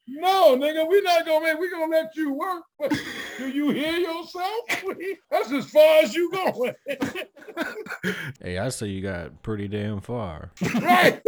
no, nigga, we're not gonna make. We're gonna let you work. But do you hear yourself? That's as far as you going. hey, I say you got pretty damn far. Right.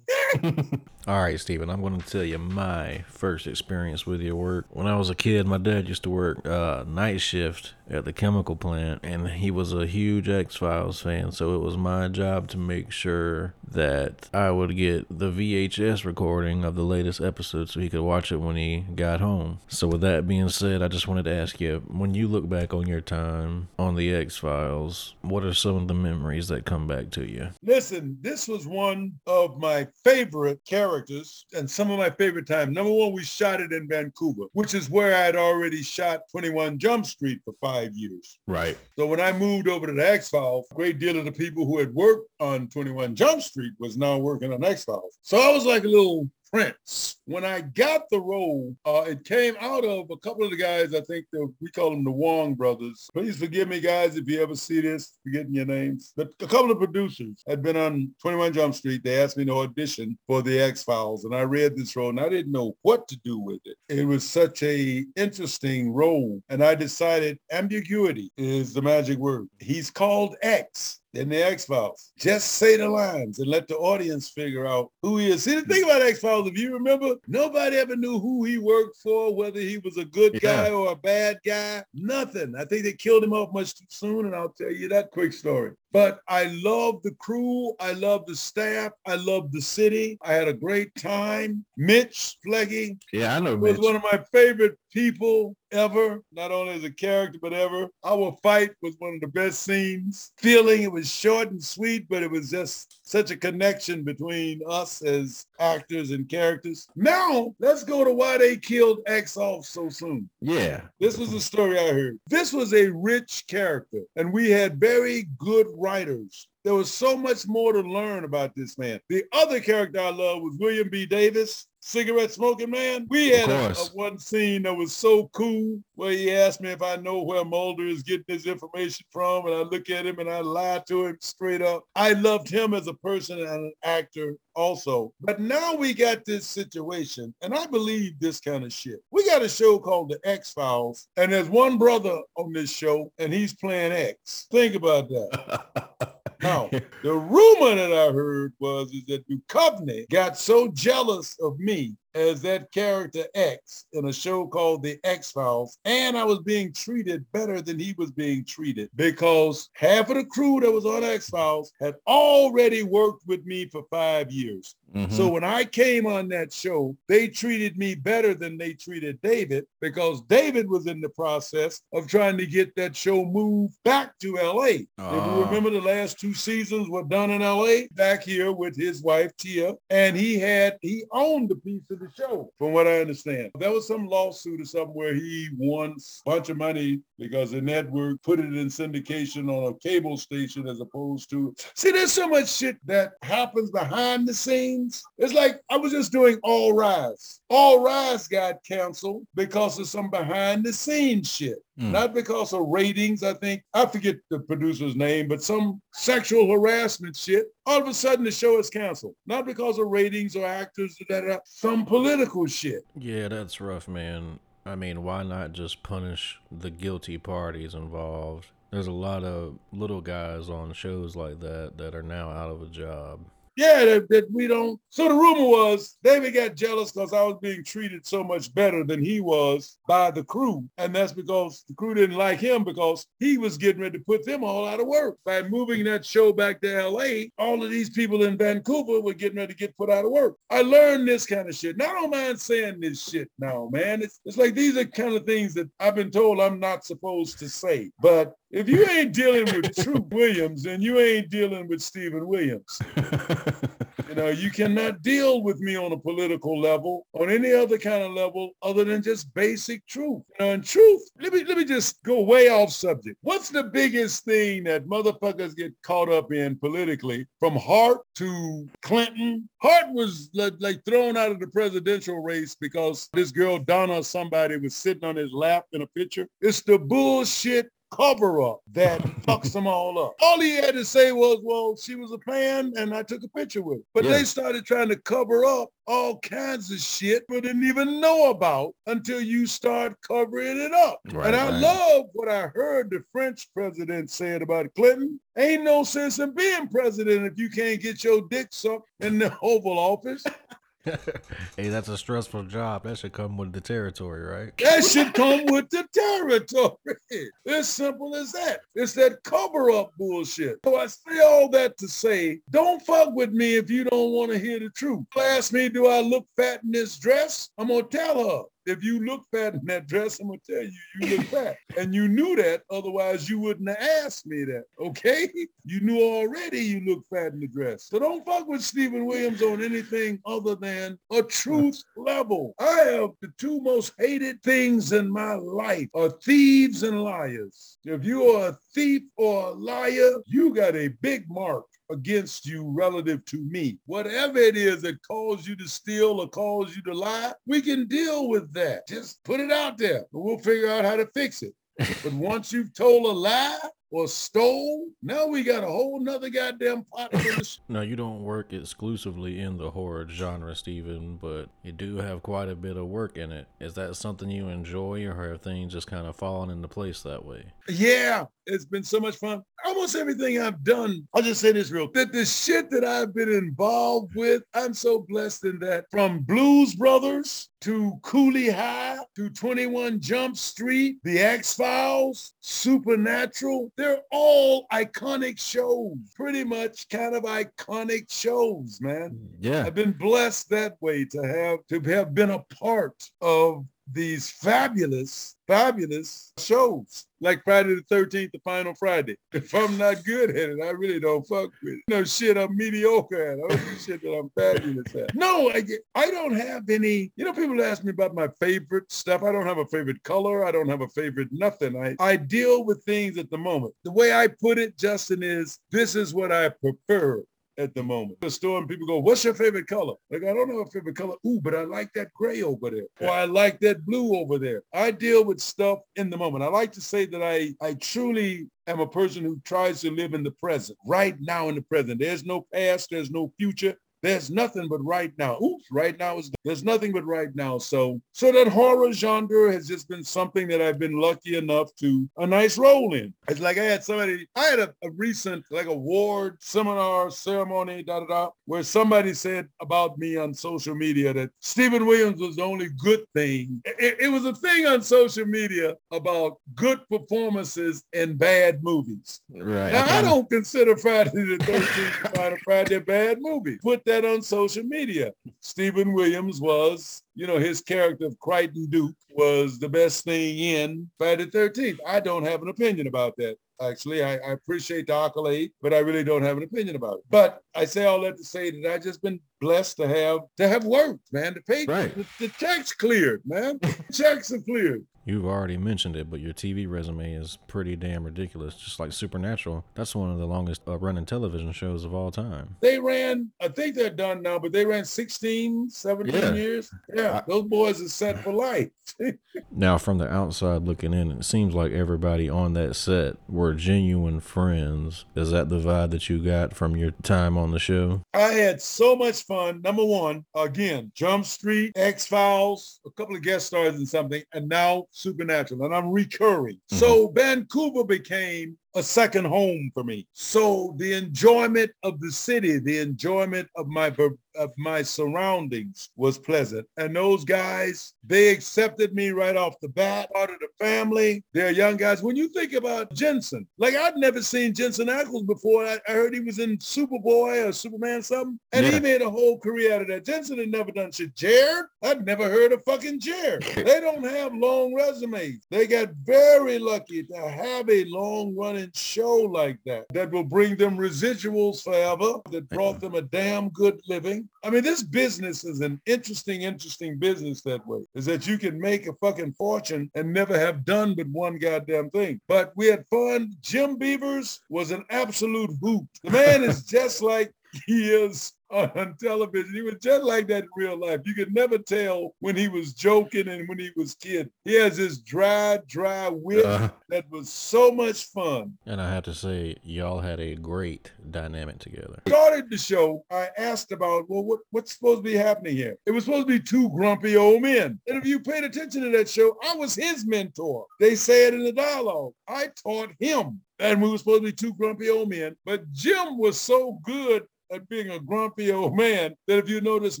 All right, Steven, I'm going to tell you my first experience with your work. When I was a kid, my dad used to work uh, night shift at the chemical plant, and he was a huge X Files fan. So it was my job to make sure that I would get the VHS recording of the latest episode so he could watch it when he got home. So, with that being said, I just wanted to ask you when you look back on your time on the X Files, what are some of the memories that come back to you? Listen, this was one of my favorite characters and some of my favorite times. Number one, we shot it in Vancouver, which is where I had already shot 21 Jump Street for five years. Right. So when I moved over to the X Files, a great deal of the people who had worked on 21 Jump Street was now working on X Files. So I was like a little Prince. When I got the role, uh, it came out of a couple of the guys, I think the, we call them the Wong brothers. Please forgive me, guys, if you ever see this, forgetting your names. But a couple of producers had been on 21 Jump Street. They asked me to audition for the X-Files, and I read this role, and I didn't know what to do with it. It was such a interesting role, and I decided ambiguity is the magic word. He's called X in the X-Files. Just say the lines and let the audience figure out who he is. See, the thing about X-Files, if you remember, nobody ever knew who he worked for, whether he was a good guy or a bad guy. Nothing. I think they killed him off much too soon, and I'll tell you that quick story. But I love the crew. I love the staff. I love the city. I had a great time. Mitch Pileggi yeah, I know was Mitch. one of my favorite people ever, not only as a character, but ever. Our fight was one of the best scenes. Feeling it was short and sweet, but it was just such a connection between us as actors and characters. Now, let's go to why they killed X off so soon. Yeah. This was the story I heard. This was a rich character, and we had very good writers there was so much more to learn about this man. The other character I love was William B. Davis, cigarette smoking man. We had a, a one scene that was so cool where he asked me if I know where Mulder is getting his information from. And I look at him and I lie to him straight up. I loved him as a person and an actor also. But now we got this situation, and I believe this kind of shit. We got a show called The X Files, and there's one brother on this show, and he's playing X. Think about that. Now, the rumor that I heard was is that Duchovny got so jealous of me as that character X in a show called The X Files, and I was being treated better than he was being treated because half of the crew that was on X Files had already worked with me for five years. Mm-hmm. So when I came on that show, they treated me better than they treated David because David was in the process of trying to get that show moved back to LA. Uh. If you ah. remember the last two seasons were done in LA, back here with his wife Téa, and he had he owned the piece of the show, from what I understand. There was some lawsuit or something where he won a bunch of money because the network put it in syndication on a cable station as opposed to see there's so much shit that happens behind the scenes. It's like I was just doing All Rise. All Rise got canceled because of some behind the scenes shit. Mm. Not because of ratings, I think. I forget the producer's name, but some sexual harassment shit. All of a sudden the show is canceled. Not because of ratings or actors, da, da, some political shit. Yeah, that's rough, man. I mean, why not just punish the guilty parties involved? There's a lot of little guys on shows like that that are now out of a job yeah, that, that, we don't. So the rumor was David got jealous because I was being treated so much better than he was by the crew. And that's because the crew didn't like him because he was getting ready to put them all out of work. By moving that show back to LA, all of these people in Vancouver were getting ready to get put out of work. I learned this kind of shit. Now, I don't mind saying this shit now, man. It's, it's like these are kind of things that I've been told I'm not supposed to say. But if you ain't dealing with True Williams, then you ain't dealing with Steven Williams. you know, you cannot deal with me on a political level, on any other kind of level, other than just basic truth. You know, and truth, let me let me just go way off subject. What's the biggest thing that motherfuckers get caught up in politically, from Hart to Clinton? Hart was like, like thrown out of the presidential race because this girl Donna, somebody was sitting on his lap in a picture. It's the bullshit cover up that fucks them all up. All he had to say was, well, she was a fan and I took a picture with her. But yeah. they started trying to cover up all kinds of shit we didn't even know about until you start covering it up. Right, and I right. love what I heard the French president said about Clinton. Ain't no sense in being president if you can't get your dick sucked in the Oval Office. hey, that's a stressful job. That should come with the territory, right? That should come with the territory. As simple as that. It's that cover up bullshit. So I say all that to say, don't fuck with me if you don't want to hear the truth. Ask me, do I look fat in this dress? I'm going to tell her if you look fat in that dress, I'm gonna tell you you look fat. and you knew that, otherwise you wouldn't have asked me that. Okay? You knew already you look fat in the dress. So don't fuck with Steven Williams on anything other than a truth level. I have the two most hated things in my life are thieves and liars. If you are a thief or a liar, you got a big mark against you relative to me. Whatever it is that caused you to steal or caused you to lie, we can deal with that. Just put it out there and we'll figure out how to fix it. but once you've told a lie, or stole. Now we got a whole nother goddamn pot. no, you don't work exclusively in the horror genre, Steven, but you do have quite a bit of work in it. Is that something you enjoy, or have things just kind of fallen into place that way? Yeah, it's been so much fun. Almost everything I've done, I'll just say this real that the shit that I've been involved with, I'm so blessed in that from Blues Brothers to Cooley High to 21 Jump Street, The X-Files, Supernatural. They're all iconic shows, pretty much kind of iconic shows, man. Yeah. I've been blessed that way to have to have been a part of these fabulous, fabulous shows like Friday the 13th, the final Friday. If I'm not good at it, I really don't fuck with it. No shit, I'm mediocre at. I shit that I'm fabulous at. No, I, I don't have any, you know, people ask me about my favorite stuff. I don't have a favorite color. I don't have a favorite nothing. I, I deal with things at the moment. The way I put it, Justin, is this is what I prefer at the moment. The store and people go, what's your favorite color? Like, I don't know a favorite color. Ooh, but I like that gray over there. Or I like that blue over there. I deal with stuff in the moment. I like to say that I, I truly am a person who tries to live in the present, right now in the present. There's no past, there's no future. There's nothing but right now. Oops, right now is there's nothing but right now. So so that horror genre has just been something that I've been lucky enough to a nice role in. It's like I had somebody, I had a, a recent like award seminar ceremony, da da da, where somebody said about me on social media that Steven Williams was the only good thing. It, it was a thing on social media about good performances in bad movies. Right. Now I don't consider Friday the 13th Final Friday a bad movie. Put that that on social media. Steven Williams was, you know, his character of Creighton Duke was the best thing in Friday the 13th. I don't have an opinion about that. Actually, I, I appreciate the accolade, but I really don't have an opinion about it. But I say all that to say that I've just been blessed to have to have worked, man. The pay, Right. the, the checks cleared, man. checks are cleared. You've already mentioned it, but your TV resume is pretty damn ridiculous. Just like Supernatural, that's one of the longest uh, running television shows of all time. They ran, I think they're done now, but they ran 16, 17 Yeah. years. Yeah, those boys are set for life. Now, from the outside looking in, it seems like everybody on that set were genuine friends. Is that the vibe that you got from your time on the show? I had so much fun. Number one, again, Jump Street, X Files, a couple of guest stars and something, and now Supernatural, and I'm recurring. Mm-hmm. So Vancouver became a second home for me. So the enjoyment of the city, the enjoyment of my of my surroundings was pleasant. And those guys, they accepted me right off the bat, part of the family. They're young guys. When you think about Jensen, like I'd never seen Jensen Ackles before. I, I heard he was in Superboy or Superman something, and he made a whole career out of that. Jensen had never done shit. Jared, I'd never heard of fucking Jared. they don't have long resumes. They got very lucky to have a long running show like that that will bring them residuals forever, that brought them a damn good living. I mean, this business is an interesting, interesting business that way, is that you can make a fucking fortune and never have done but one goddamn thing. But we had fun. Jim Beavers was an absolute hoot. The man is just like he is on television. He was just like that in real life. You could never tell when he was joking and when he was kidding. He has this dry, dry wit Uh, that was so much fun. and I have to say, y'all had a great dynamic together. Started the show, I asked about, well, what, what's supposed to be happening here? It was supposed to be two grumpy old men. And if you paid attention to that show, I was his mentor. They say it in the dialogue. I taught him. And we were supposed to be two grumpy old men. But Jim was so good at being a grumpy old man that if you notice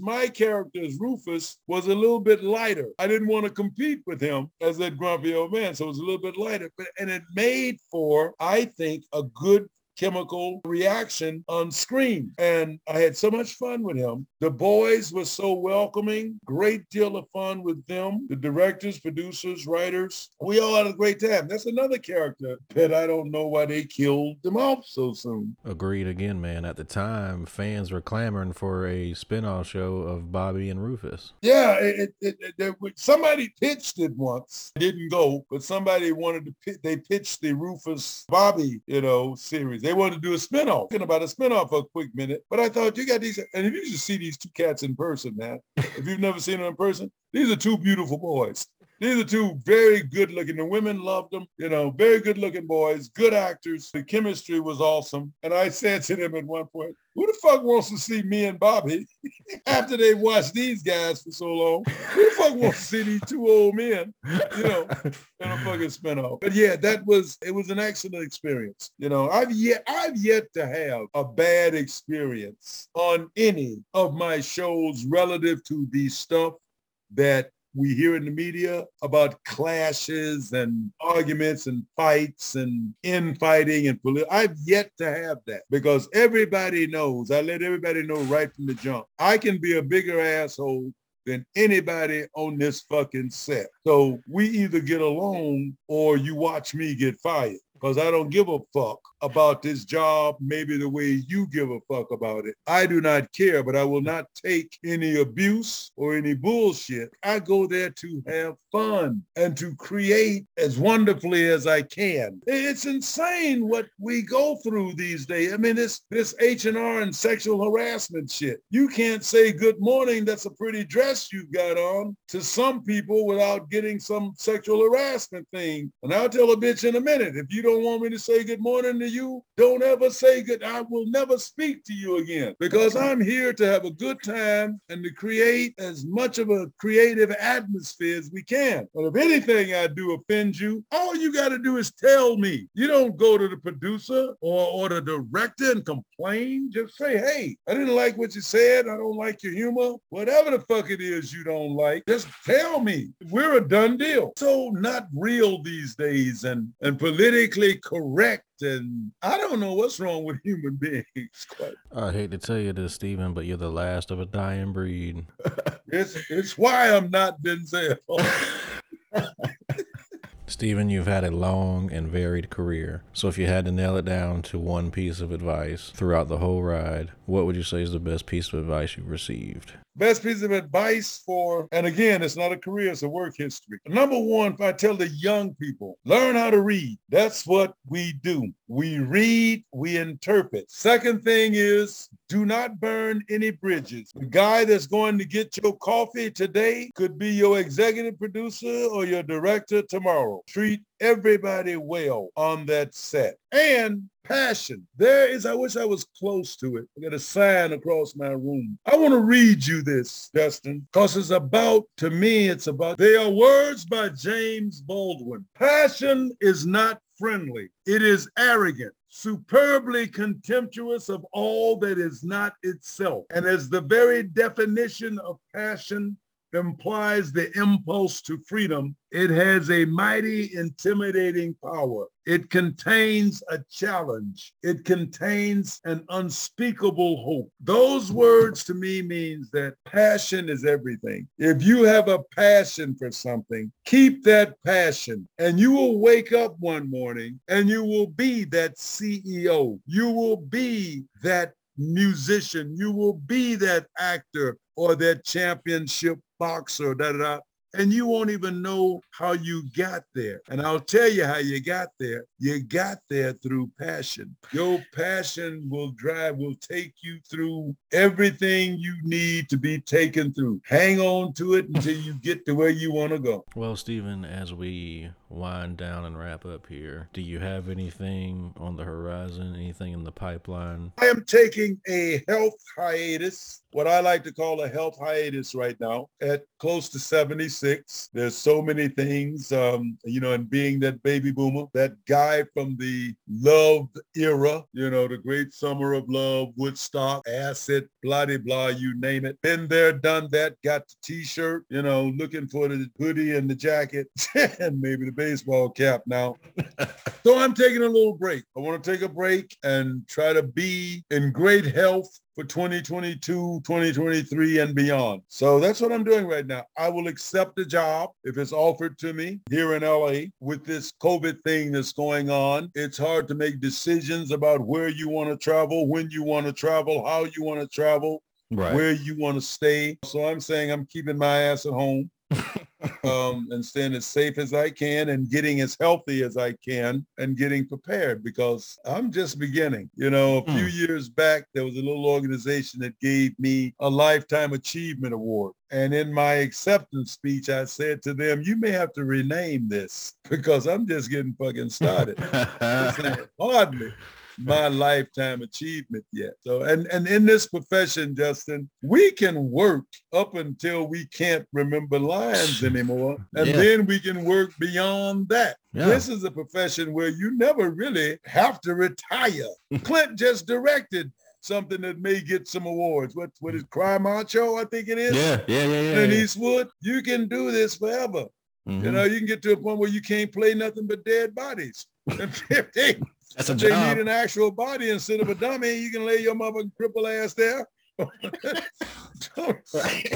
my character as Rufus was a little bit lighter. I didn't want to compete with him as that grumpy old man. So it was a little bit lighter. But and it made for, I think, a good chemical reaction on screen. And I had so much fun with him. The boys were so welcoming, great deal of fun with them. The directors, producers, writers, we all had a great time. That's another character that I don't know why they killed them off so soon. Agreed again, man. At the time, fans were clamoring for a spin-off show of Bobby and Rufus. Yeah, it, it, it, somebody pitched it once. It didn't go, but somebody wanted to they pitched the Rufus Bobby, you know, series. They wanted to do a spinoff. Thinking about a spinoff for a quick minute, but I thought you got these, and if you should see these two cats in person, man, if you've never seen them in person, these are two beautiful boys. These are two very good looking. The women loved them, you know, very good looking boys, good actors. The chemistry was awesome. And I said to them at one point, who the fuck wants to see me and Bobby after they watched these guys for so long? Who the fuck wants to see these two old men, you know, in a fucking spinoff? But yeah, that was it was an excellent experience. You know, I've yet I've yet to have a bad experience on any of my shows relative to the stuff that we hear in the media about clashes and arguments and fights and infighting and poli- I've yet to have that because everybody knows. I let everybody know right from the jump. I can be a bigger asshole than anybody on this fucking set. So we either get along or you watch me get fired because I don't give a fuck about this job maybe the way you give a fuck about it. I do not care, but I will not take any abuse or any bullshit. I go there to have fun and to create as wonderfully as I can. It's insane what we go through these days. I mean, this this H&R and sexual harassment shit. You can't say good morning, that's a pretty dress you've got on to some people without getting some sexual harassment thing. And I'll tell a bitch in a minute, if you don't want me to say good morning to you, don't ever say good. I will never speak to you again because I'm here to have a good time and to create as much of a creative atmosphere as we can. But if anything I do offends you, all you got to do is tell me. You don't go to the producer or, or the director and complain. Just say, hey, I didn't like what you said. I don't like your humor. Whatever the fuck it is you don't like, just tell me. We're a done deal. So not real these days and, and politically correct and I don't know what's wrong with human beings. Quite. I hate to tell you this, Steven, but you're the last of a dying breed. it's it's why I'm not Denzel. Steven, you've had a long and varied career. So if you had to nail it down to one piece of advice throughout the whole ride, what would you say is the best piece of advice you've received? Best piece of advice for, and again, it's not a career, it's a work history. Number one, if I tell the young people, learn how to read. That's what we do. We read, we interpret. Second thing is do not burn any bridges. The guy that's going to get your coffee today could be your executive producer or your director tomorrow. Treat everybody well on that set. And passion. There is, I wish I was close to it. I got a sign across my room. I want to read you this, Justin, because it's about, to me, it's about, they are words by James Baldwin. Passion is not friendly. It is arrogant superbly contemptuous of all that is not itself. And as the very definition of passion implies the impulse to freedom, it has a mighty intimidating power. It contains a challenge. It contains an unspeakable hope. Those words to me means that passion is everything. If you have a passion for something, keep that passion and you will wake up one morning and you will be that CEO. You will be that musician. You will be that actor or that championship boxer, da da da and you won't even know how you got there. And I'll tell you how you got there. You got there through passion. Your passion will drive, will take you through everything you need to be taken through. Hang on to it until you get to where you want to go. Well, Steven, as we wind down and wrap up here, do you have anything on the horizon, anything in the pipeline? I am taking a health hiatus, what I like to call a health hiatus right now at close to 76. There's so many things, um, you know, and being that baby boomer, that guy from the love era, you know, the great summer of love, Woodstock, acid, blah, blah, blah, you name it. Been there, done that, got the t-shirt, you know, looking for the hoodie and the jacket and maybe the baseball cap now. so I'm taking a little break. I want to take a break and try to be in great health for 2022, 2023 and beyond. So that's what I'm doing right now. I will accept a job if it's offered to me here in LA with this COVID thing that's going on. It's hard to make decisions about where you want to travel, when you want to travel, how you want to travel, right. where you want to stay. So I'm saying I'm keeping my ass at home um, and staying as safe as I can and getting as healthy as I can and getting prepared because I'm just beginning. You know, a few mm. years back, there was a little organization that gave me a Lifetime Achievement Award. And in my acceptance speech, I said to them, you may have to rename this because I'm just getting fucking started. hardly my lifetime achievement yet. So, and, and in this profession, Justin, we can work up until we can't remember lines anymore. And yeah. then we can work beyond that. Yeah. This is a profession where you never really have to retire. Clint just directed something that may get some awards. What what is Cry Macho? I think it is. Yeah, yeah, yeah, yeah. And yeah. Eastwood, you can do this forever. Mm-hmm. You know, you can get to a point where you can't play nothing but dead bodies. they, That's a they job. need an actual body instead of a dummy, you can lay your mother cripple ass there on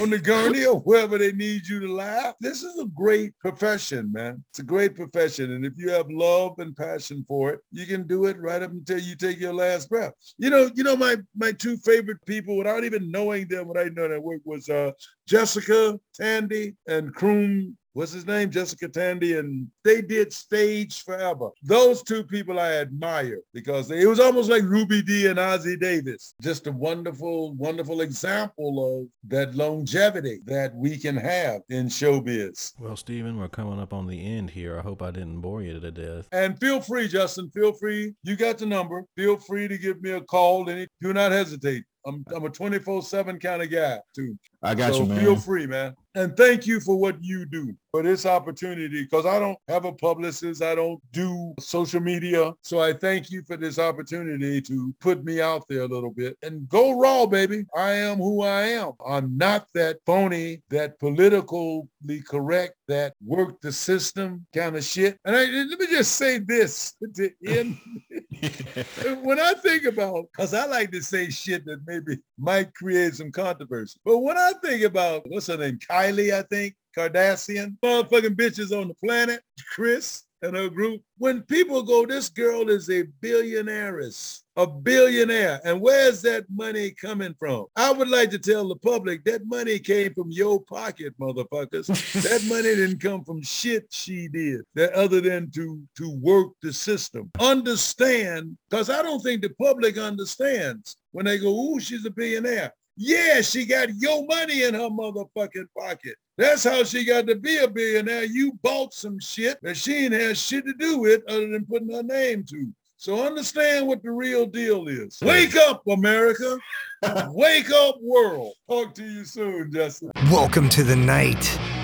the gurney or wherever they need you to laugh. This is a great profession, man. It's a great profession. And if you have love and passion for it, you can do it right up until you take your last breath. You know, you know, my my two favorite people without even knowing them when I know that work was uh Jessica Tandy and Kroom what's his name? Jessica Tandy, and they did stage forever. Those two people I admire because it was almost like Ruby Dee and Ossie Davis. Just a wonderful, wonderful example of that longevity that we can have in showbiz. Well, Steven, we're coming up on the end here. I hope I didn't bore you to death. And feel free, Justin, feel free. You got the number. Feel free to give me a call. And do not hesitate. I'm, I'm a 24-7 kind of guy, too. I got so you, man. feel free, man. And thank you for what you do for this opportunity because I don't have a publicist. I don't do social media. So I thank you for this opportunity to put me out there a little bit and go raw, baby. I am who I am. I'm not that phony, that politically correct, that work the system kind of shit. And I, let me just say this to end. when I think about, because I like to say shit that maybe might create some controversy. But when I think about, what's her name? Kylie, I think. Kardashian, motherfucking bitches on the planet, Kris and her group. When people go, this girl is a billionaireess, a billionaire. And where's that money coming from? I would like to tell the public that money came from your pocket, motherfuckers. that money didn't come from shit she did, that other than to, to work the system. Understand, because I don't think the public understands when they go, ooh, she's a billionaire. Yeah, she got your money in her motherfucking pocket. That's how she got to be a billionaire. You bought some shit that she ain't had shit to do with other than putting her name to. So understand what the real deal is. Wake up, America. Wake up, world. Talk to you soon, Justin. Welcome to the night.